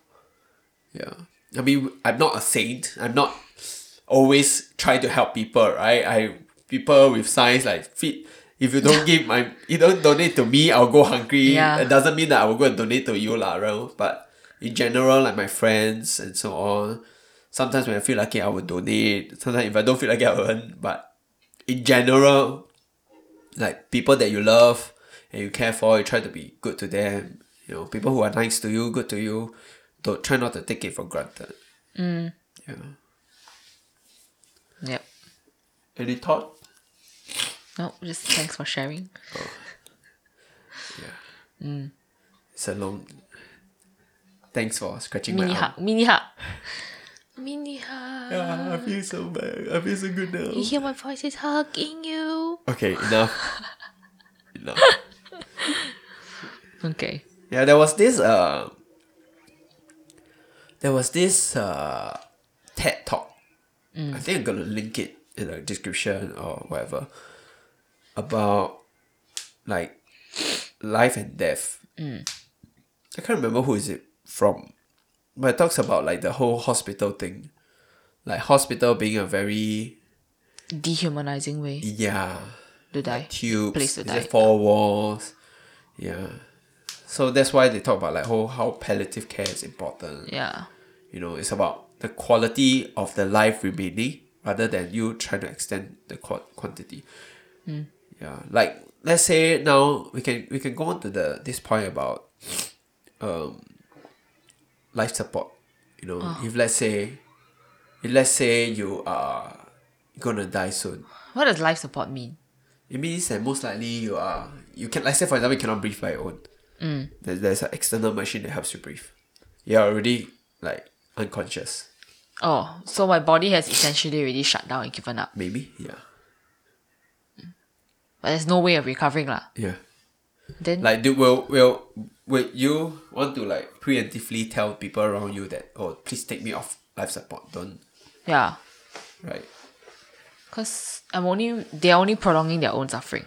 [SPEAKER 1] Yeah. I mean I'm not a saint. I'm not always try to help people, right? I people with signs like feed if you don't give my you don't donate to me, I'll go hungry.
[SPEAKER 2] Yeah.
[SPEAKER 1] It doesn't mean that I will go and donate to you, lah, right? But in general, like my friends and so on, sometimes when I feel like it, I will donate. Sometimes if I don't feel like it, I won't. But in general, like people that you love and you care for, you try to be good to them. You know, people who are nice to you, good to you, don't try not to take it for granted. Mm. Yeah.
[SPEAKER 2] Yep.
[SPEAKER 1] Any thought?
[SPEAKER 2] No, just thanks for sharing. Oh. Yeah. Mm.
[SPEAKER 1] It's a long. Thanks for scratching
[SPEAKER 2] Mini
[SPEAKER 1] my arm.
[SPEAKER 2] hug. Mini hug. Mini hug.
[SPEAKER 1] Yeah, I feel so bad. I feel so good now.
[SPEAKER 2] You hear my voice is hugging you.
[SPEAKER 1] Okay, enough. enough.
[SPEAKER 2] Okay.
[SPEAKER 1] Yeah, there was this uh there was this uh TED talk. I think I'm gonna link it in the description or whatever. About like life and death. I can't remember who is it from. But it talks about like the whole hospital thing. Like hospital being a very
[SPEAKER 2] Dehumanizing way
[SPEAKER 1] yeah
[SPEAKER 2] to die.
[SPEAKER 1] tubes,
[SPEAKER 2] Place to die.
[SPEAKER 1] four walls. Yeah. So that's why they talk about like how, how palliative care is important.
[SPEAKER 2] Yeah.
[SPEAKER 1] You know, it's about the quality of the life remaining rather than you trying to extend the qua- quantity. Yeah. Like let's say now we can we can go on to the this point about um life support. You know,
[SPEAKER 2] Oh.
[SPEAKER 1] if let's say, if let's say you are gonna die soon,
[SPEAKER 2] What does life support mean?
[SPEAKER 1] it means that most likely you are you can like say for example you cannot breathe by your own.
[SPEAKER 2] Mm.
[SPEAKER 1] There's, there's an external machine that helps you breathe. You're already like unconscious.
[SPEAKER 2] Oh, so my body has essentially already shut down and given up.
[SPEAKER 1] Maybe, yeah.
[SPEAKER 2] But there's no way of recovering lah.
[SPEAKER 1] Yeah.
[SPEAKER 2] Then
[SPEAKER 1] Like do will will will you want to like preemptively tell people around you that oh please take me off life support, don't
[SPEAKER 2] yeah,
[SPEAKER 1] right?
[SPEAKER 2] cause I'm only they're only prolonging their own suffering.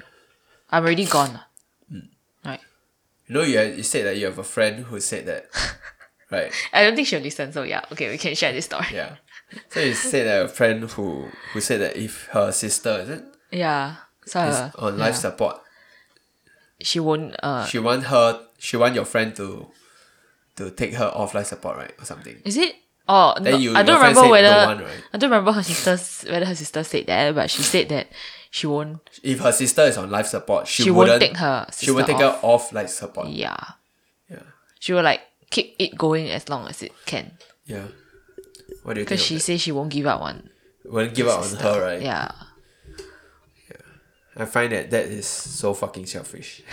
[SPEAKER 2] I'm already gone.
[SPEAKER 1] You know you, you said that you have a friend who said that right?
[SPEAKER 2] I don't think she'll listen. So yeah, okay, we can share this story.
[SPEAKER 1] Yeah. So you said that a friend who who said that if her sister is it
[SPEAKER 2] Yeah. So uh,
[SPEAKER 1] on life
[SPEAKER 2] yeah.
[SPEAKER 1] support,
[SPEAKER 2] she won't. Uh,
[SPEAKER 1] she want her she want your friend to to take her off life support, right? Or something.
[SPEAKER 2] is it? Oh, no, I don't remember whether
[SPEAKER 1] don't want, right?
[SPEAKER 2] I don't remember her sister's whether her sister said that, but she said that she won't.
[SPEAKER 1] If her sister is on life support, she,
[SPEAKER 2] She won't
[SPEAKER 1] wouldn't
[SPEAKER 2] take her
[SPEAKER 1] She would take
[SPEAKER 2] off.
[SPEAKER 1] her off life support.
[SPEAKER 2] Yeah,
[SPEAKER 1] Yeah.
[SPEAKER 2] she will like keep it going as long as it can.
[SPEAKER 1] Yeah. What do you think?
[SPEAKER 2] Because she says she won't give up on.
[SPEAKER 1] won't give up on her, right?
[SPEAKER 2] Yeah. Yeah.
[SPEAKER 1] I find that that is so fucking selfish.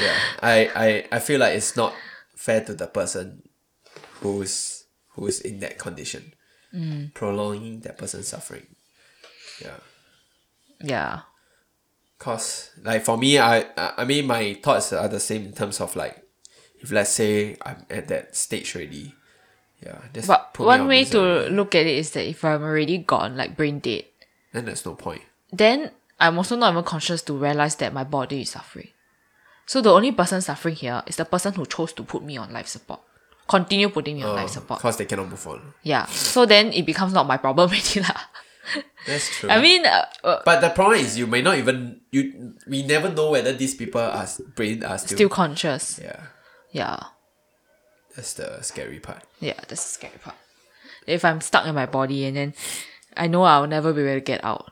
[SPEAKER 1] yeah, I, I I feel like it's not fair to the person who's who's in that condition, prolonging that person's suffering. Yeah,
[SPEAKER 2] Yeah.
[SPEAKER 1] cause like for me, I I mean my thoughts are the same in terms of like, if let's say I'm at that stage already, yeah, just
[SPEAKER 2] But one
[SPEAKER 1] on
[SPEAKER 2] way to look at it is that if I'm already gone, like brain dead,
[SPEAKER 1] then there's no point.
[SPEAKER 2] then I'm also not even conscious to realize that my body is suffering. So the only person suffering here is the person who chose to put me on life support. Continue putting me on life support.
[SPEAKER 1] Cause they cannot move on.
[SPEAKER 2] Yeah. So then it becomes not my problem already lah.
[SPEAKER 1] That's true.
[SPEAKER 2] I mean, uh, uh,
[SPEAKER 1] But the problem is you may not even you we never know whether these people are brain are still,
[SPEAKER 2] still conscious.
[SPEAKER 1] yeah.
[SPEAKER 2] Yeah.
[SPEAKER 1] That's the scary part.
[SPEAKER 2] Yeah, that's the scary part. If I'm stuck in my body and then I know I'll never be able to get out.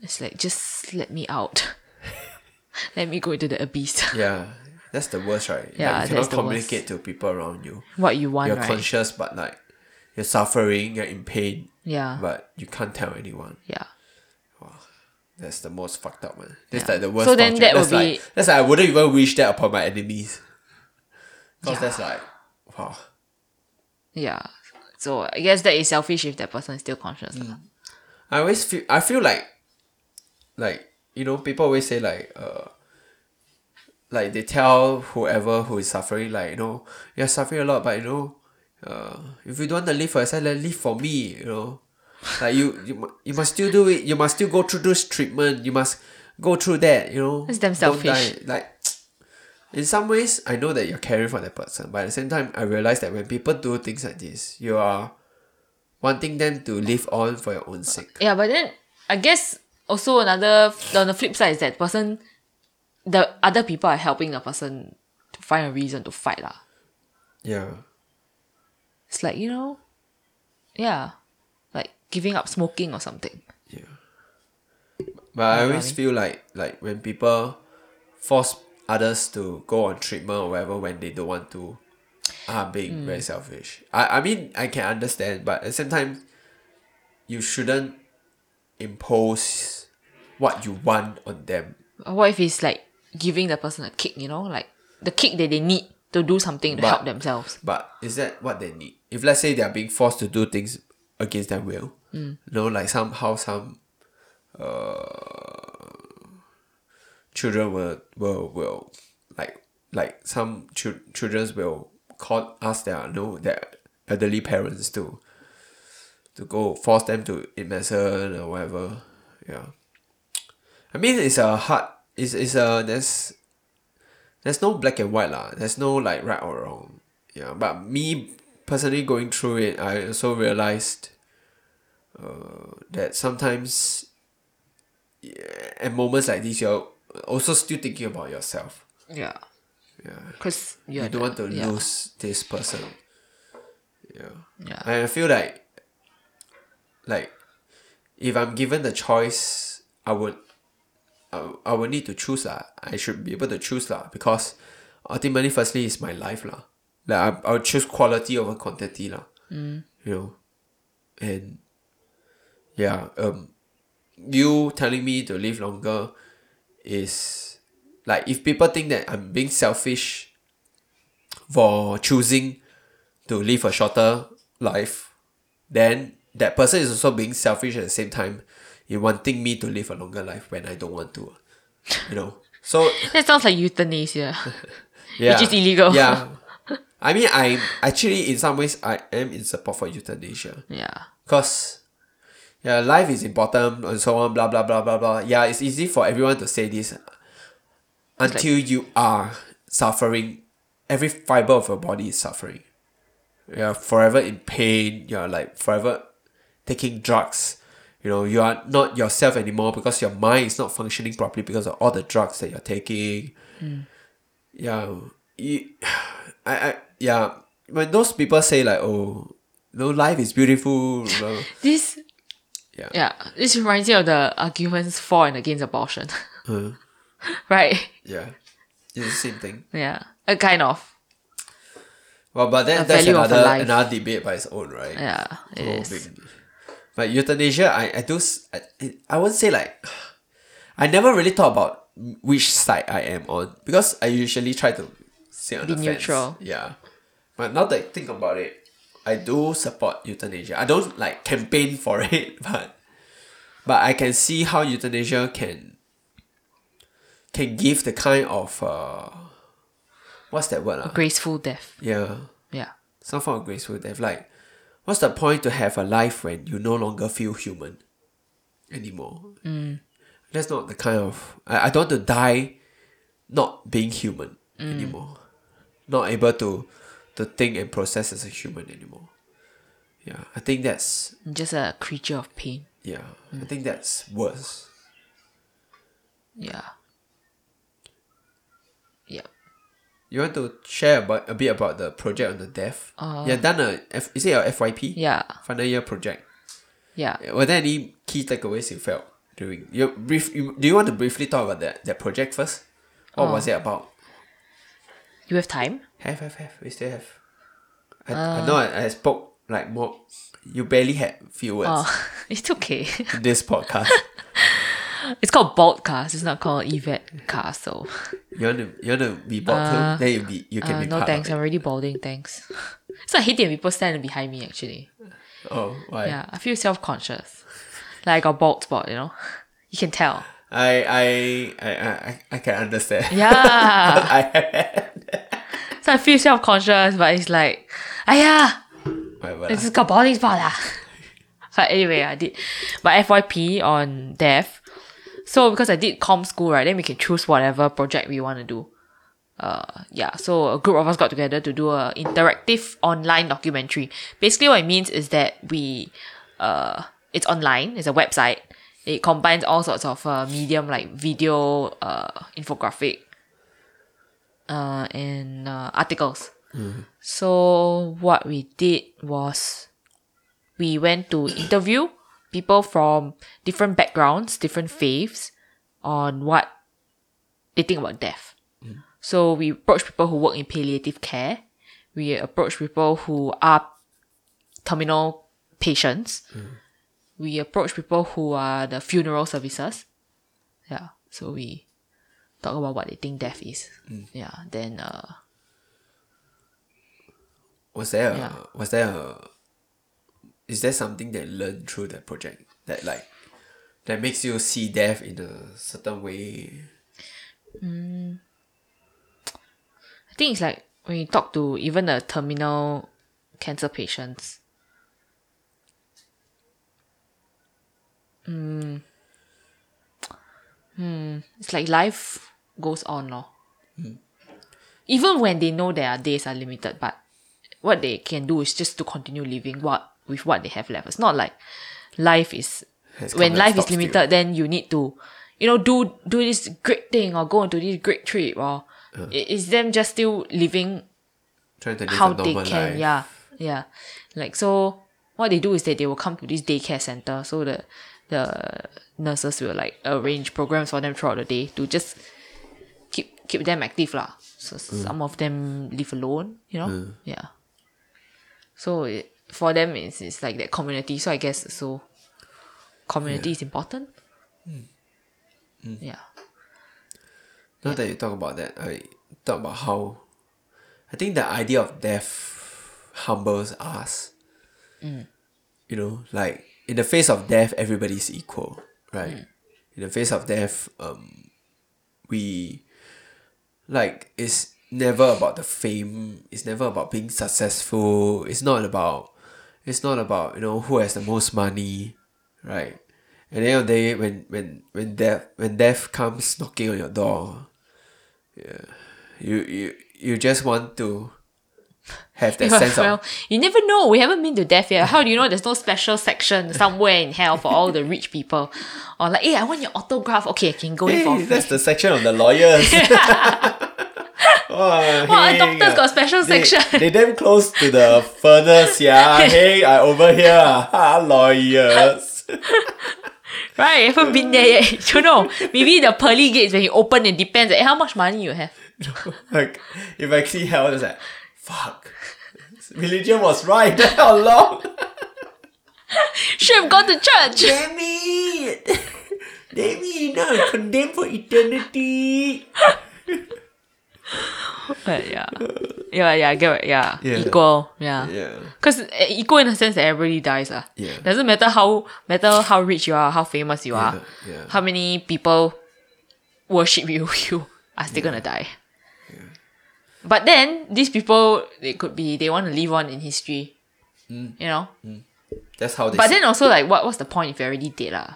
[SPEAKER 2] It's like just let me out. let me go into the abyss.
[SPEAKER 1] Yeah, that's the worst, right?
[SPEAKER 2] Yeah,
[SPEAKER 1] like you cannot communicate to people around you.
[SPEAKER 2] what you want,
[SPEAKER 1] You're
[SPEAKER 2] right?
[SPEAKER 1] conscious, but like you're suffering, you're in pain,
[SPEAKER 2] yeah.
[SPEAKER 1] but you can't tell anyone.
[SPEAKER 2] yeah. Wow.
[SPEAKER 1] That's the most fucked up one. That's
[SPEAKER 2] Yeah.
[SPEAKER 1] like the worst.
[SPEAKER 2] So then that
[SPEAKER 1] that's
[SPEAKER 2] would
[SPEAKER 1] like,
[SPEAKER 2] be-
[SPEAKER 1] That's like I wouldn't even wish that upon my enemies. Cause
[SPEAKER 2] Yeah.
[SPEAKER 1] that's like, wow.
[SPEAKER 2] Yeah. So I guess that is selfish if that person is still conscious. lah.
[SPEAKER 1] I always feel I feel like like you know people always say like uh like they tell whoever who is suffering like you know you're suffering a lot but you know uh if you don't want to live for yourself then live for me you know. Like you you, you must still do it. You must still go through this treatment. You must go through that you know.
[SPEAKER 2] Damn
[SPEAKER 1] Don't
[SPEAKER 2] selfish.
[SPEAKER 1] like in some ways I know that you're caring for that person but at the same time I realize that when people do things like this you are wanting them to live on for your own sake.
[SPEAKER 2] Yeah, but then I guess also another on the flip side is that person the other people are helping the person to find a reason to fight lah.
[SPEAKER 1] yeah
[SPEAKER 2] It's like, you know, yeah. Like giving up smoking or something. Yeah.
[SPEAKER 1] But I always
[SPEAKER 2] really.
[SPEAKER 1] feel like like when people force others to go on treatment or whatever when they don't want to, are being hmm. very selfish. I, I mean I can understand, but at the same time, you shouldn't impose what you want on them.
[SPEAKER 2] What if it's like giving the person a kick, you know, like the kick that they need to do something to
[SPEAKER 1] But-
[SPEAKER 2] help themselves.
[SPEAKER 1] But is that what they need? If let's say they are being forced to do things against their will, you know, like somehow some uh, children will will will like like some chil- children will call ask their no their elderly parents to to go force them to eat medicine or whatever. Yeah. I mean it's a hard it's, it's a there's there's no black and white lah. There's no like right or wrong. Yeah, but me personally going through it, I also realized uh, that sometimes yeah, at moments like this, you're also still thinking about yourself.
[SPEAKER 2] Yeah.
[SPEAKER 1] Yeah,
[SPEAKER 2] Because
[SPEAKER 1] you don't want to
[SPEAKER 2] yeah.
[SPEAKER 1] lose this person. Yeah,
[SPEAKER 2] Yeah.
[SPEAKER 1] and I feel like like if I'm given the choice, I would I, I would need to choose lah. I should be able to choose lah because ultimately, firstly, it's my life lah. Like I, I would choose quality over quantity lah. You know, and yeah, um, you telling me to live longer is like if people think that I'm being selfish for choosing to live a shorter life, then that person is also being selfish at the same time in wanting me to live a longer life when I don't want to. You know. So
[SPEAKER 2] That sounds like euthanasia.
[SPEAKER 1] yeah.
[SPEAKER 2] is illegal.
[SPEAKER 1] Yeah. I mean I actually in some ways I am in support for euthanasia.
[SPEAKER 2] yeah.
[SPEAKER 1] Because yeah, life is important and so on, blah blah blah blah blah. Yeah, it's easy for everyone to say this until you are suffering. Every fiber of your body is suffering. You're forever in pain. You're like forever taking drugs. You know, you are not yourself anymore because your mind is not functioning properly because of all the drugs that you're taking. Yeah, you, I, I, yeah. When those people say like, "Oh, no, life is beautiful," you know,
[SPEAKER 2] This
[SPEAKER 1] yeah,
[SPEAKER 2] yeah, this reminds me of the arguments for and against abortion.
[SPEAKER 1] Uh,
[SPEAKER 2] right?
[SPEAKER 1] yeah, it's the same thing.
[SPEAKER 2] Yeah. A kind of.
[SPEAKER 1] Well, but
[SPEAKER 2] The
[SPEAKER 1] then that's
[SPEAKER 2] value of a
[SPEAKER 1] another another debate by its own, right?
[SPEAKER 2] Yeah. It
[SPEAKER 1] Oh,
[SPEAKER 2] is.
[SPEAKER 1] big- But euthanasia, I, I do I, I wouldn't say like I never really thought about which side I am on because I usually try to sit on
[SPEAKER 2] Be
[SPEAKER 1] the fence.
[SPEAKER 2] neutral.
[SPEAKER 1] Yeah, but now that I think about it, I do support euthanasia. I don't like campaign for it, but but I can see how euthanasia can can give the kind of uh, what's that word? ah?
[SPEAKER 2] Graceful death.
[SPEAKER 1] Yeah,
[SPEAKER 2] Yeah.
[SPEAKER 1] some form of graceful death. Like, what's the point to have a life when you no longer feel human anymore? Mm. That's not the kind of. I, I don't want to die not being human anymore. Not able to, to think and process as a human anymore. Yeah, I think that's.
[SPEAKER 2] Just a creature of pain.
[SPEAKER 1] Yeah, I think that's worse.
[SPEAKER 2] Yeah. Yeah.
[SPEAKER 1] You want to share about a bit about the project on the deaf?
[SPEAKER 2] Uh,
[SPEAKER 1] you have done a F, is it your FYP?
[SPEAKER 2] Yeah.
[SPEAKER 1] Final year project.
[SPEAKER 2] Yeah.
[SPEAKER 1] Were there any key takeaways you felt during you brief? You, do you want to briefly talk about that that project first? What was it about?
[SPEAKER 2] You have time?
[SPEAKER 1] Have have have. We still have. I, I know I, I spoke like more. You barely had few words
[SPEAKER 2] Oh, it's okay.
[SPEAKER 1] this podcast.
[SPEAKER 2] it's called Boltcast. It's not called Yvette Cast. So,
[SPEAKER 1] You want to you want to be bald
[SPEAKER 2] Uh,
[SPEAKER 1] too? Then you be you can
[SPEAKER 2] uh,
[SPEAKER 1] be
[SPEAKER 2] no thanks. I'm already balding. Thanks. So I hate it when people stand behind me. Actually,
[SPEAKER 1] Oh, why?
[SPEAKER 2] yeah, I feel self conscious. Like I got bald spot. You know, you can tell.
[SPEAKER 1] I I I I I can understand.
[SPEAKER 2] Yeah.
[SPEAKER 1] I
[SPEAKER 2] so I feel self conscious, but it's like, yeah, it's just got balding spot lah. But anyway, I did my FYP on deaf. So because I did com school, right, then we can choose whatever project we want to do. Uh, yeah, so a group of us got together to do a interactive online documentary. Basically, what it means is that we, uh, it's online. It's a website. It combines all sorts of uh, medium like video, uh, infographic, uh, and uh, articles. So what we did was we went to interview people from different backgrounds, different faiths on what they think about death. So we approach people who work in palliative care. We approach people who are terminal patients. We approach people who are the funeral services. Yeah. So we talk about what they think death is. Yeah. Then uh
[SPEAKER 1] Was there a,
[SPEAKER 2] Yeah.
[SPEAKER 1] was there a, is there something that you learned through that project that like that makes you see death in a certain way?
[SPEAKER 2] I think it's like when you talk to even the terminal cancer patients. Hmm. Hmm. It's like life goes on, lor. Even when they know their days are limited, but what they can do is just to continue living what with what they have left. It's not like life is when life is
[SPEAKER 1] stopped still.
[SPEAKER 2] limited, then you need to, you know, do do this great thing or go into this great trip or i- is them just still living
[SPEAKER 1] Trying to live
[SPEAKER 2] how they can
[SPEAKER 1] life.
[SPEAKER 2] yeah yeah like so what they do is that they will come to this daycare center so the the nurses will like arrange programs for them throughout the day to just keep keep them active lah. So
[SPEAKER 1] Mm.
[SPEAKER 2] some of them live alone, you know. Yeah. So it, for them, it's, it's like that community. So I guess so. Community is important.
[SPEAKER 1] Mm.
[SPEAKER 2] Yeah.
[SPEAKER 1] Now that you talk about that, I talk about how I think the idea of death humbles us. You know, like in the face of death, everybody's equal, right? In the face of death, um, we like it's never about the fame. It's never about being successful. It's not about. It's not about you know who has the most money, right? and then the day, when when when death when death comes knocking on your door, yeah, you you you just want to have that sense
[SPEAKER 2] well,
[SPEAKER 1] of
[SPEAKER 2] you never know. We haven't been to death yet. How do you know there's no special section somewhere in hell for all the rich people? Or like, hey, I want your autograph. Okay, I can go in for
[SPEAKER 1] Hey, that's the section of the lawyers. oh,
[SPEAKER 2] Wow,
[SPEAKER 1] hey,
[SPEAKER 2] doctors got special
[SPEAKER 1] they,
[SPEAKER 2] section.
[SPEAKER 1] They damn close to the furnace, yeah. hey, I over here, ha, lawyers.
[SPEAKER 2] Right, I haven't been there yet. You know. Maybe the pearly gates when you open, it depends on how much money you have.
[SPEAKER 1] like, if I see hell, it's like, fuck. Religion was right all along.
[SPEAKER 2] Should have gone to church.
[SPEAKER 1] Damn it! Damn it! Now I'm condemned for eternity.
[SPEAKER 2] But yeah. Yeah, yeah, I get it. Yeah.
[SPEAKER 1] Yeah.
[SPEAKER 2] Equal. Yeah.
[SPEAKER 1] Yeah.
[SPEAKER 2] Because equal in the sense that everybody dies. Uh.
[SPEAKER 1] Yeah.
[SPEAKER 2] Doesn't matter how matter how rich you are, how famous you are,
[SPEAKER 1] Yeah, yeah.
[SPEAKER 2] how many people worship you, you are still gonna die. But then these people they could be they want to live on in history.
[SPEAKER 1] Mm.
[SPEAKER 2] You know?
[SPEAKER 1] That's how they
[SPEAKER 2] But then also like what what's the point if you're already dead? lah?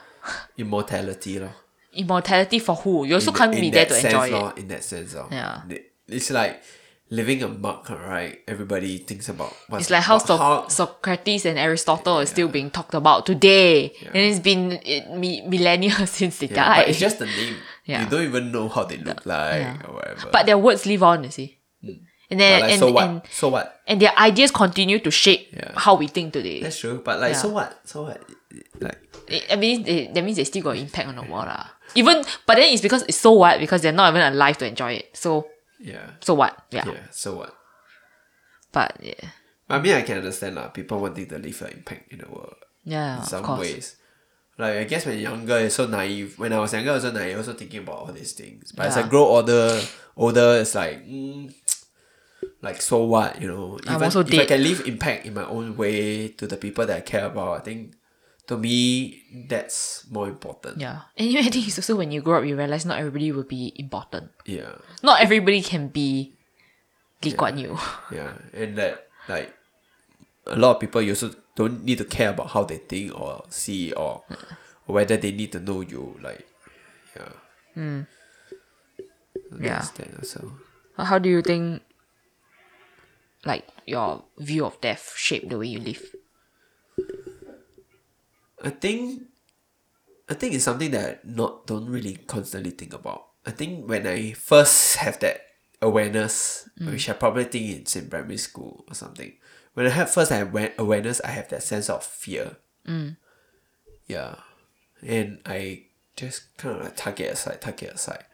[SPEAKER 1] immortality. Lor.
[SPEAKER 2] Immortality for who? You also
[SPEAKER 1] in,
[SPEAKER 2] can't be there to
[SPEAKER 1] sense,
[SPEAKER 2] enjoy it.
[SPEAKER 1] lor, In that sense, lor.
[SPEAKER 2] Yeah.
[SPEAKER 1] It's like living a monk, right? Everybody thinks about what's
[SPEAKER 2] It's like how,
[SPEAKER 1] what-
[SPEAKER 2] so- Socrates and Aristotle is still being talked about today. And it's been it, mi- millennia since they
[SPEAKER 1] yeah,
[SPEAKER 2] died.
[SPEAKER 1] but it's just the name.
[SPEAKER 2] Yeah.
[SPEAKER 1] You don't even know how they look like
[SPEAKER 2] yeah.
[SPEAKER 1] or whatever.
[SPEAKER 2] But their words live on, you see. Hmm. And then
[SPEAKER 1] like,
[SPEAKER 2] and,
[SPEAKER 1] so what?
[SPEAKER 2] and
[SPEAKER 1] so what?
[SPEAKER 2] and their ideas continue to shape
[SPEAKER 1] Yeah.
[SPEAKER 2] how we think today.
[SPEAKER 1] That's true. But like, so what? So what? Like,
[SPEAKER 2] I mean, they, that means they still got impact on the world, lah. Even, but then it's because it's so what because they're not even alive to enjoy it. So,
[SPEAKER 1] yeah,
[SPEAKER 2] so what? Yeah.
[SPEAKER 1] yeah. So what?
[SPEAKER 2] But yeah,
[SPEAKER 1] I mean, I can understand lah. People wanting to leave an impact in the world.
[SPEAKER 2] yeah,
[SPEAKER 1] in
[SPEAKER 2] of
[SPEAKER 1] some
[SPEAKER 2] course.
[SPEAKER 1] ways. Like I guess when younger, it's so naive. When I was younger, I was so naive, also thinking about all these things. But as I grow older, older, it's like, mm, like so what, you know?
[SPEAKER 2] I'm
[SPEAKER 1] Even
[SPEAKER 2] also
[SPEAKER 1] if I can leave impact in my own way to the people that I care about, I think to me that's more important.
[SPEAKER 2] Yeah. Anyway, I think it's also when you grow up, you realize not everybody will be important.
[SPEAKER 1] Yeah,
[SPEAKER 2] Not everybody can be Lee Kuan Yew.
[SPEAKER 1] yeah, and that like a lot of people you also don't need to care about how they think or see or, whether they need to know you. Like, yeah. Hmm.
[SPEAKER 2] Yeah.
[SPEAKER 1] That's that also.
[SPEAKER 2] How do you think, like, your view of death shape the way you live?
[SPEAKER 1] I think I think it's something that I not don't really constantly think about. I think when I first have that awareness, which I probably think it's in primary school or something. When I have first I have awareness, I have that sense of fear. Yeah, and I just kind of like tuck it aside, tuck it aside.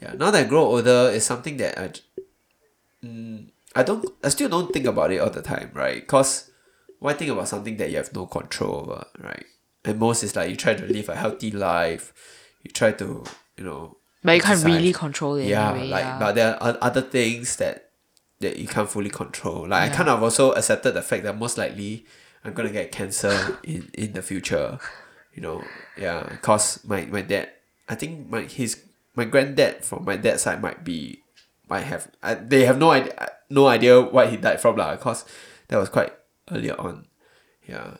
[SPEAKER 1] Yeah, now that I grow older, it's something that I, mm, I don't, I still don't think about it all the time, right? Cause why think about something that you have no control over, right? And most is like you try to live a healthy life, you try to, you know.
[SPEAKER 2] But you can't really control it
[SPEAKER 1] Yeah,
[SPEAKER 2] anyway.
[SPEAKER 1] like
[SPEAKER 2] yeah.
[SPEAKER 1] but there are other things that that you can't fully control. Like I kind of also accepted the fact that most likely I'm gonna get cancer in in the future. You know, yeah, cause my my dad, I think my his my granddad from my dad's side might be might have I, they have no idea no idea what he died from lah. Cause that was quite earlier on. Yeah.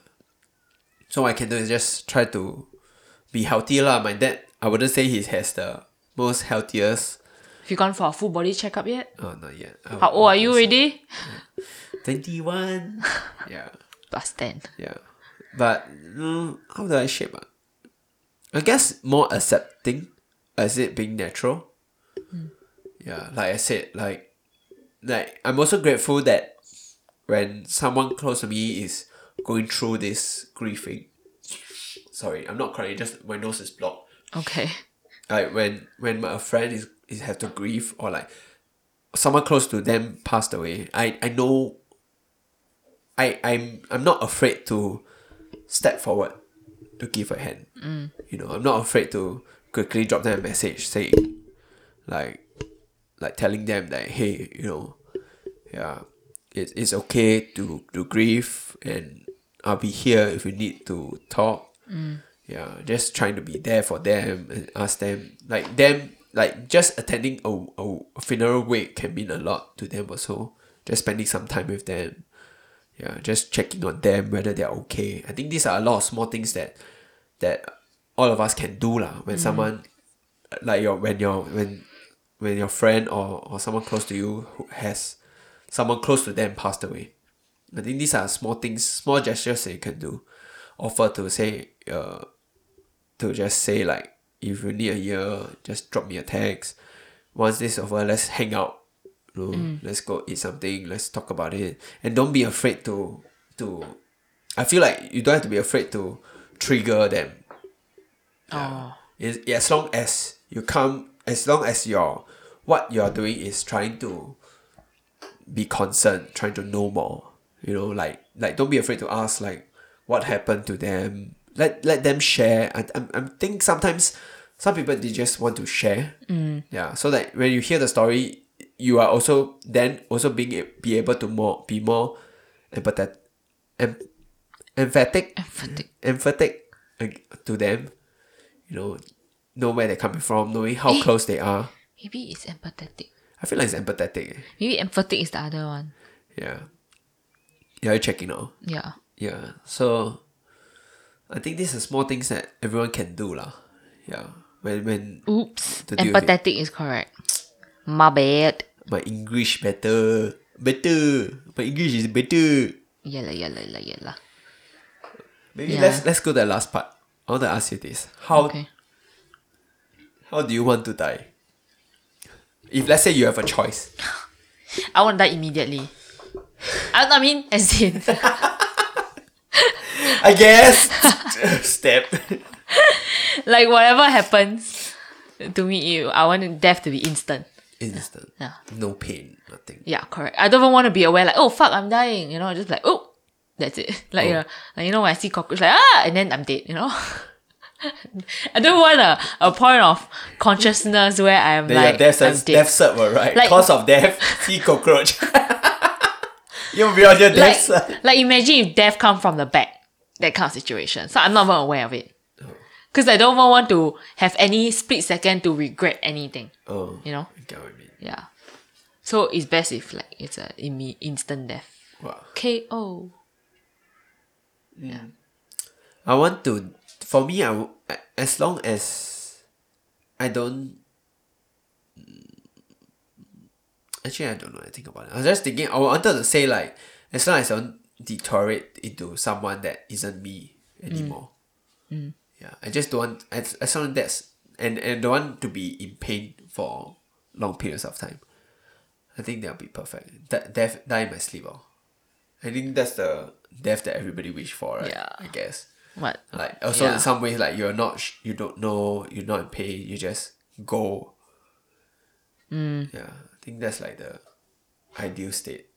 [SPEAKER 1] So what I can do is just try to be healthy lah. My dad, I wouldn't say he has the most healthiest.
[SPEAKER 2] Have you gone for a full body checkup yet?
[SPEAKER 1] Oh, not yet. I
[SPEAKER 2] How old are you already?
[SPEAKER 1] Twenty one. yeah,
[SPEAKER 2] Plus 10.
[SPEAKER 1] yeah. But mm, how do I shape it? I guess more accepting as it being natural. Yeah, like I said, like like I'm also grateful that when someone close to me is going through this grieving. Sorry, I'm not crying. Just my nose is blocked.
[SPEAKER 2] Okay.
[SPEAKER 1] like when when my friend is is have to grieve or like someone close to them passed away, I I know. I I'm I'm not afraid to step forward to give a hand. Mm. You know, I'm not afraid to quickly drop them a message saying, like, like telling them that hey, you know, yeah, it's it's okay to to grieve and I'll be here if you need to talk. Mm. Yeah, just trying to be there for them and ask them like them like just attending a, a, funeral wake can mean a lot to them also. Just spending some time with them. Yeah, just checking on them whether they're okay. I think these are a lot of small things that that all of us can do lah. When mm. someone like your when your when when your friend or, or someone close to you who has someone close to them passed away. I think these are small things, small gestures that you can do. Offer to say, uh, to just say like, if you need a year, just drop me a text. Once this is over, let's hang out. You know, Let's go eat something. Let's talk about it, and don't be afraid to to. I feel like you don't have to be afraid to trigger them.
[SPEAKER 2] Oh.
[SPEAKER 1] Is as long as you come, as long as your what you're doing is trying to be concerned, trying to know more. You know, like like don't be afraid to ask like what happened to them. Let let them share. I I, I think sometimes some people they just want to share. Mm. Yeah. So that when you hear the story, you are also then also being be able to more be more empathetic, em, emphatic,
[SPEAKER 2] Emphatic.
[SPEAKER 1] emphatic to them. You know, know where they're coming from, knowing how
[SPEAKER 2] Eh.
[SPEAKER 1] close they are.
[SPEAKER 2] Maybe it's empathetic.
[SPEAKER 1] I feel like it's empathetic. eh.
[SPEAKER 2] Maybe emphatic is the other one.
[SPEAKER 1] Yeah. Yeah, you're checking now.
[SPEAKER 2] Yeah.
[SPEAKER 1] Yeah. So I think these are small things that everyone can do lah. Yeah. When when
[SPEAKER 2] Oops.
[SPEAKER 1] To deal with it.
[SPEAKER 2] Empathetic is correct. My bad.
[SPEAKER 1] my English better. Better. My English is better.
[SPEAKER 2] Yalla, yalla, yalla, yalla.
[SPEAKER 1] Maybe
[SPEAKER 2] Yeah.
[SPEAKER 1] let's let's go to the last part. I want to ask you this. How
[SPEAKER 2] Okay.
[SPEAKER 1] how do you want to die? If let's say you have a choice.
[SPEAKER 2] I want to die immediately. I, I mean, as in,
[SPEAKER 1] I guess step.
[SPEAKER 2] like whatever happens to me, you, I want death to be instant.
[SPEAKER 1] Instant.
[SPEAKER 2] Yeah.
[SPEAKER 1] No pain, nothing.
[SPEAKER 2] Yeah, correct. I don't even want to be aware, like, oh fuck, I'm dying. You know, just like, oh, that's it. Like, you know, like, you know, when I see cockroach, like, ah, and then I'm dead. You know. I don't want a, a point of consciousness where I'm
[SPEAKER 1] Then
[SPEAKER 2] like,
[SPEAKER 1] death,
[SPEAKER 2] I'm dead.
[SPEAKER 1] death cert right.
[SPEAKER 2] Like-
[SPEAKER 1] Cause of death, see cockroach. You'll be on your death
[SPEAKER 2] like,
[SPEAKER 1] cert.
[SPEAKER 2] like imagine if death come from the back, that kind of situation. So I'm not even aware of it. Oh. Because I don't want to have any split second to regret anything.
[SPEAKER 1] Oh,
[SPEAKER 2] You know?
[SPEAKER 1] I get what you mean.
[SPEAKER 2] Yeah. So it's best if like it's a imme- instant death.
[SPEAKER 1] Wow.
[SPEAKER 2] KO. Mm. Yeah.
[SPEAKER 1] I want to. For me, I as long as I don't. Actually, I don't know anything about it. I was just thinking. I wanted to say like, as long as I don't deteriorate into someone that isn't me anymore. Mm. Mm. Yeah, I just don't want as as long as that's and and don't want to be in pain for long periods of time. I think that'll be perfect. That death die in my sleep. Oh. I think that's the death that everybody wish for, right?
[SPEAKER 2] Yeah.
[SPEAKER 1] I guess.
[SPEAKER 2] What?
[SPEAKER 1] Like also
[SPEAKER 2] Yeah.
[SPEAKER 1] in some ways, like you're not, sh- you don't know, you're not in pain, you just go.
[SPEAKER 2] Mm.
[SPEAKER 1] Yeah, I think that's like the ideal state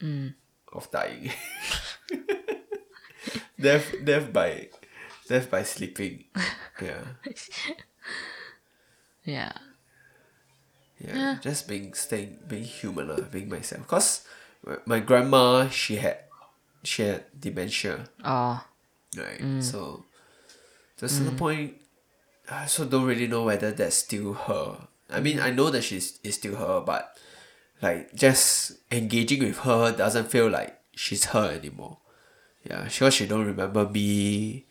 [SPEAKER 2] Mm.
[SPEAKER 1] of dying. death, death by, death by sleeping. Yeah,
[SPEAKER 2] Yeah.
[SPEAKER 1] yeah, just being staying, being human, uh, being myself. Cause my- my grandma, she had, she had dementia.
[SPEAKER 2] Oh.
[SPEAKER 1] Right?
[SPEAKER 2] Mm.
[SPEAKER 1] So to a certain point, I also don't really know whether that's still her. I mean, I know that she's is still her, but like just engaging with her doesn't feel like she's her anymore. Yeah, sure she don't remember me.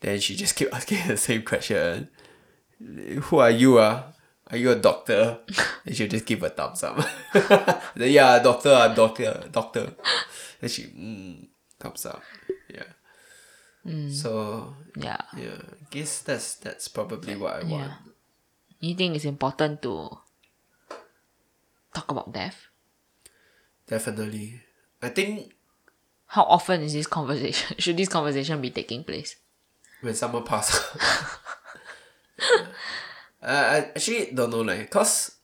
[SPEAKER 1] Then she just keep asking the same question. Who are you? Ah, are you a doctor? then she'll just give a thumbs up. then yeah, doctor, I'm doctor, doctor. Then she mm, thumbs up. Yeah. So
[SPEAKER 2] Yeah.
[SPEAKER 1] yeah, I guess that's that's probably what I want.
[SPEAKER 2] Yeah. You think it's important to talk about death?
[SPEAKER 1] Definitely. I think
[SPEAKER 2] How often is this conversation? Should this conversation be taking place?
[SPEAKER 1] when someone pass uh, I actually don't know like cause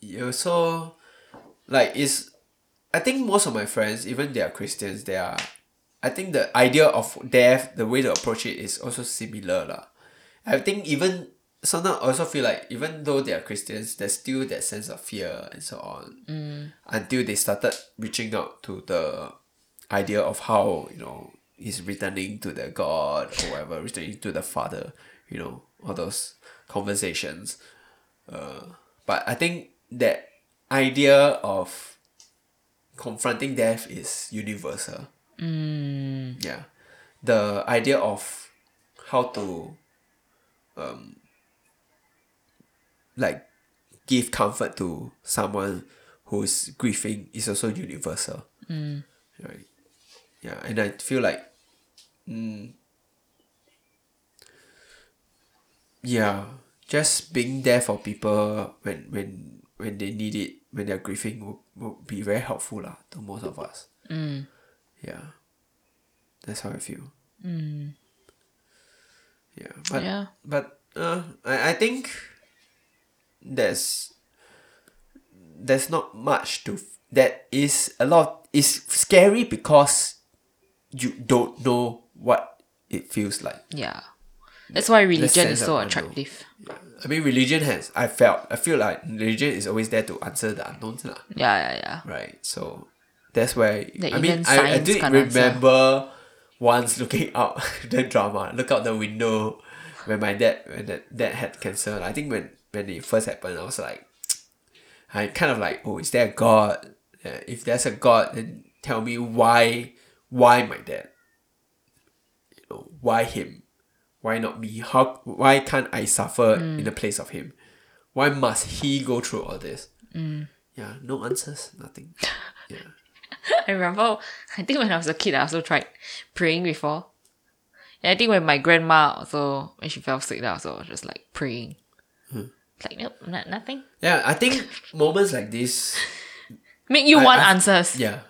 [SPEAKER 1] you also like is I think most of my friends, even they are Christians, they are I think the idea of death, the way to approach it is also similar. lah. I think even sometimes I also feel like even though they are Christians, there's still that sense of fear and so on. Until they started reaching out to the idea of how, you know, he's returning to the God or whatever, returning to the Father, you know, all those conversations. Uh, but I think that idea of confronting death is universal. Yeah. The idea of how to um like give comfort to someone who's grieving is also universal. Right. Yeah, and I feel like mm, yeah, just being there for people when when when they need it, when they're grieving will, will be very helpful lah, to most of us. Yeah. That's how I feel. Yeah. But
[SPEAKER 2] Yeah.
[SPEAKER 1] but uh, I, I think there's there's not much to f- that is a lot is scary because you don't know what it feels like.
[SPEAKER 2] Yeah. That's why religion is so attractive.
[SPEAKER 1] I mean religion has I felt I feel like religion is always there to answer the unknowns lah.
[SPEAKER 2] Yeah, yeah, yeah.
[SPEAKER 1] Right. So that's where
[SPEAKER 2] That
[SPEAKER 1] I mean I, I did
[SPEAKER 2] can't answer.
[SPEAKER 1] remember once looking out the drama, look out the window when my dad when that dad had cancer. I think when when it first happened, I was like I kind of like, oh, is there a God? Yeah, if there's a God, then tell me why why my dad? You know, why him? Why not me? How why can't I suffer
[SPEAKER 2] Mm.
[SPEAKER 1] in the place of him? Why must he go through all this?
[SPEAKER 2] Mm.
[SPEAKER 1] Yeah, no answers, nothing. Yeah.
[SPEAKER 2] I remember, I think when I was a kid, I also tried praying before. And I think when my grandma also, when she fell sick, I also was just like praying.
[SPEAKER 1] Hmm.
[SPEAKER 2] Like, nope, not, nothing.
[SPEAKER 1] Yeah, I think moments like this,
[SPEAKER 2] Make you
[SPEAKER 1] I-
[SPEAKER 2] want
[SPEAKER 1] I-
[SPEAKER 2] answers.
[SPEAKER 1] yeah,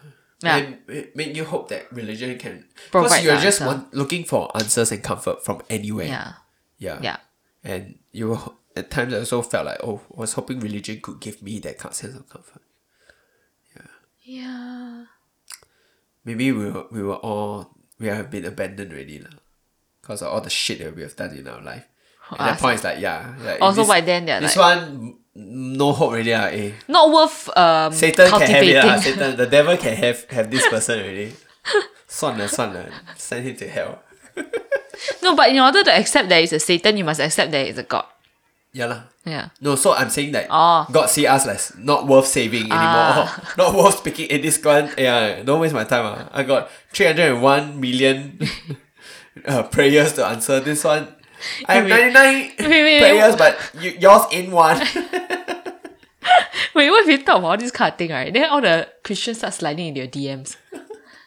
[SPEAKER 2] Yeah.
[SPEAKER 1] it make you hope that religion can
[SPEAKER 2] Provide
[SPEAKER 1] because you're just want, looking for answers and comfort from anywhere.
[SPEAKER 2] Yeah.
[SPEAKER 1] yeah,
[SPEAKER 2] Yeah.
[SPEAKER 1] And you at times I also felt like oh, I was hoping religion could give me that kind- sense of comfort.
[SPEAKER 2] Yeah.
[SPEAKER 1] Maybe we were, we were all we have been abandoned already lah, because of all the shit that we have done in our life. At that
[SPEAKER 2] Ah,
[SPEAKER 1] point, it's like yeah, yeah. if
[SPEAKER 2] Also
[SPEAKER 1] this,
[SPEAKER 2] by then they're
[SPEAKER 1] this
[SPEAKER 2] like,
[SPEAKER 1] one mm, no hope already lah. Eh.
[SPEAKER 2] not worth um,
[SPEAKER 1] Satan can have it
[SPEAKER 2] cultivating.
[SPEAKER 1] lah. Satan, the devil can have have this person already. 算了算了 send him to hell.
[SPEAKER 2] no, but in order to accept there is a Satan, you must accept there is a God.
[SPEAKER 1] Yeah lah.
[SPEAKER 2] Yeah.
[SPEAKER 1] No, so I'm saying that
[SPEAKER 2] Oh.
[SPEAKER 1] God see us as not worth saving anymore. not worth speaking in this one. Yeah, don't waste my time. Ah. I got 301 million uh, prayers to answer. This one, I have
[SPEAKER 2] Wait.
[SPEAKER 1] 99
[SPEAKER 2] wait, wait.
[SPEAKER 1] prayers, but you, yours in one.
[SPEAKER 2] Wait, what if you talk about this kind of thing, right? Then all the Christians start sliding in your DMs.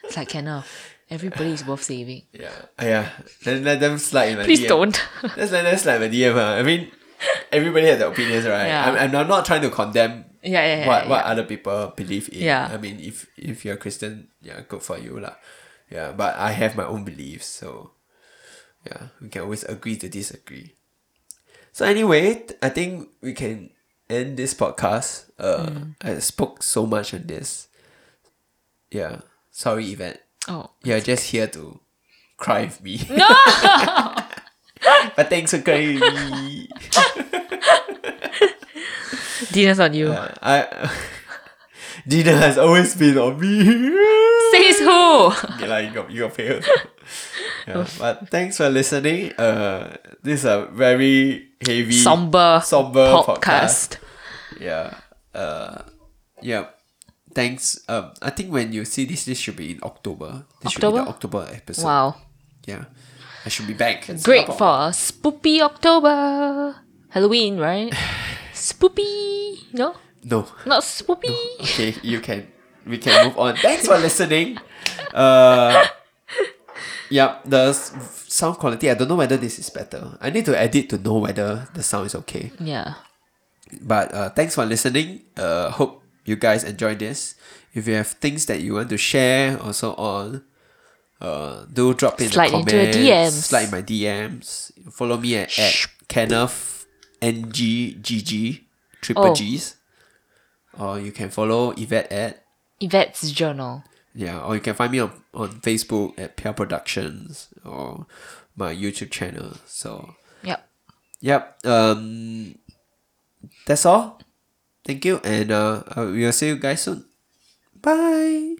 [SPEAKER 2] It's like, Kenneth, everybody is worth saving.
[SPEAKER 1] yeah, Ah, yeah. Then let them slide in my
[SPEAKER 2] Please
[SPEAKER 1] DM.
[SPEAKER 2] don't.
[SPEAKER 1] Let's let them slide in my DM. ah. I mean, everybody has their opinions, right?
[SPEAKER 2] Yeah.
[SPEAKER 1] I'm, I'm I'm not trying to condemn
[SPEAKER 2] yeah, yeah, yeah.
[SPEAKER 1] what
[SPEAKER 2] yeah.
[SPEAKER 1] what other people believe in.
[SPEAKER 2] Yeah.
[SPEAKER 1] I mean, if if you're a Christian, yeah, good for you lah. Yeah, but I have my own beliefs, so yeah, we can always agree to disagree. So anyway, I think we can end this podcast. Uh,
[SPEAKER 2] Mm.
[SPEAKER 1] I spoke so much on this. Yeah, sorry, Yvette.
[SPEAKER 2] Oh.
[SPEAKER 1] You're just here to cry with me. No. but thanks for me.
[SPEAKER 2] Dinner's on you.
[SPEAKER 1] Uh, I Dina has always been on me.
[SPEAKER 2] Says who?
[SPEAKER 1] okay, like, you got you got also. Yeah, but thanks for listening. Uh, this is a very heavy,
[SPEAKER 2] Somber,
[SPEAKER 1] somber podcast.
[SPEAKER 2] podcast.
[SPEAKER 1] Yeah. Uh, yeah. Thanks. Um, I think when you see this, this should be in October. This should be
[SPEAKER 2] October?
[SPEAKER 1] the October episode.
[SPEAKER 2] Wow.
[SPEAKER 1] Yeah. I should be back. in
[SPEAKER 2] Great
[SPEAKER 1] Singapore.
[SPEAKER 2] for Spoopy October. Halloween, right? Spoopy. No?
[SPEAKER 1] No.
[SPEAKER 2] Not Spoopy.
[SPEAKER 1] Okay, you can. We can move on. Thanks for listening. Uh, yeah, the sound quality. I don't know whether this is better. I need to edit to know whether the sound is okay.
[SPEAKER 2] Yeah.
[SPEAKER 1] But uh, thanks for listening. Uh, hope you guys enjoyed this. If you have things that you want to share or so on, uh, do drop in
[SPEAKER 2] Slide
[SPEAKER 1] the
[SPEAKER 2] into
[SPEAKER 1] comments.
[SPEAKER 2] DMs.
[SPEAKER 1] Slide in my DMs. Follow me at, at Kenneth NGGG triple
[SPEAKER 2] Oh.
[SPEAKER 1] G's. or you can follow Yvette at
[SPEAKER 2] Yvette's journal.
[SPEAKER 1] yeah, or you can find me on, on Facebook at Pure Productions or my YouTube channel. So
[SPEAKER 2] Yep.
[SPEAKER 1] yep, um, that's all. Thank you, and uh, uh we'll see you guys soon. Bye.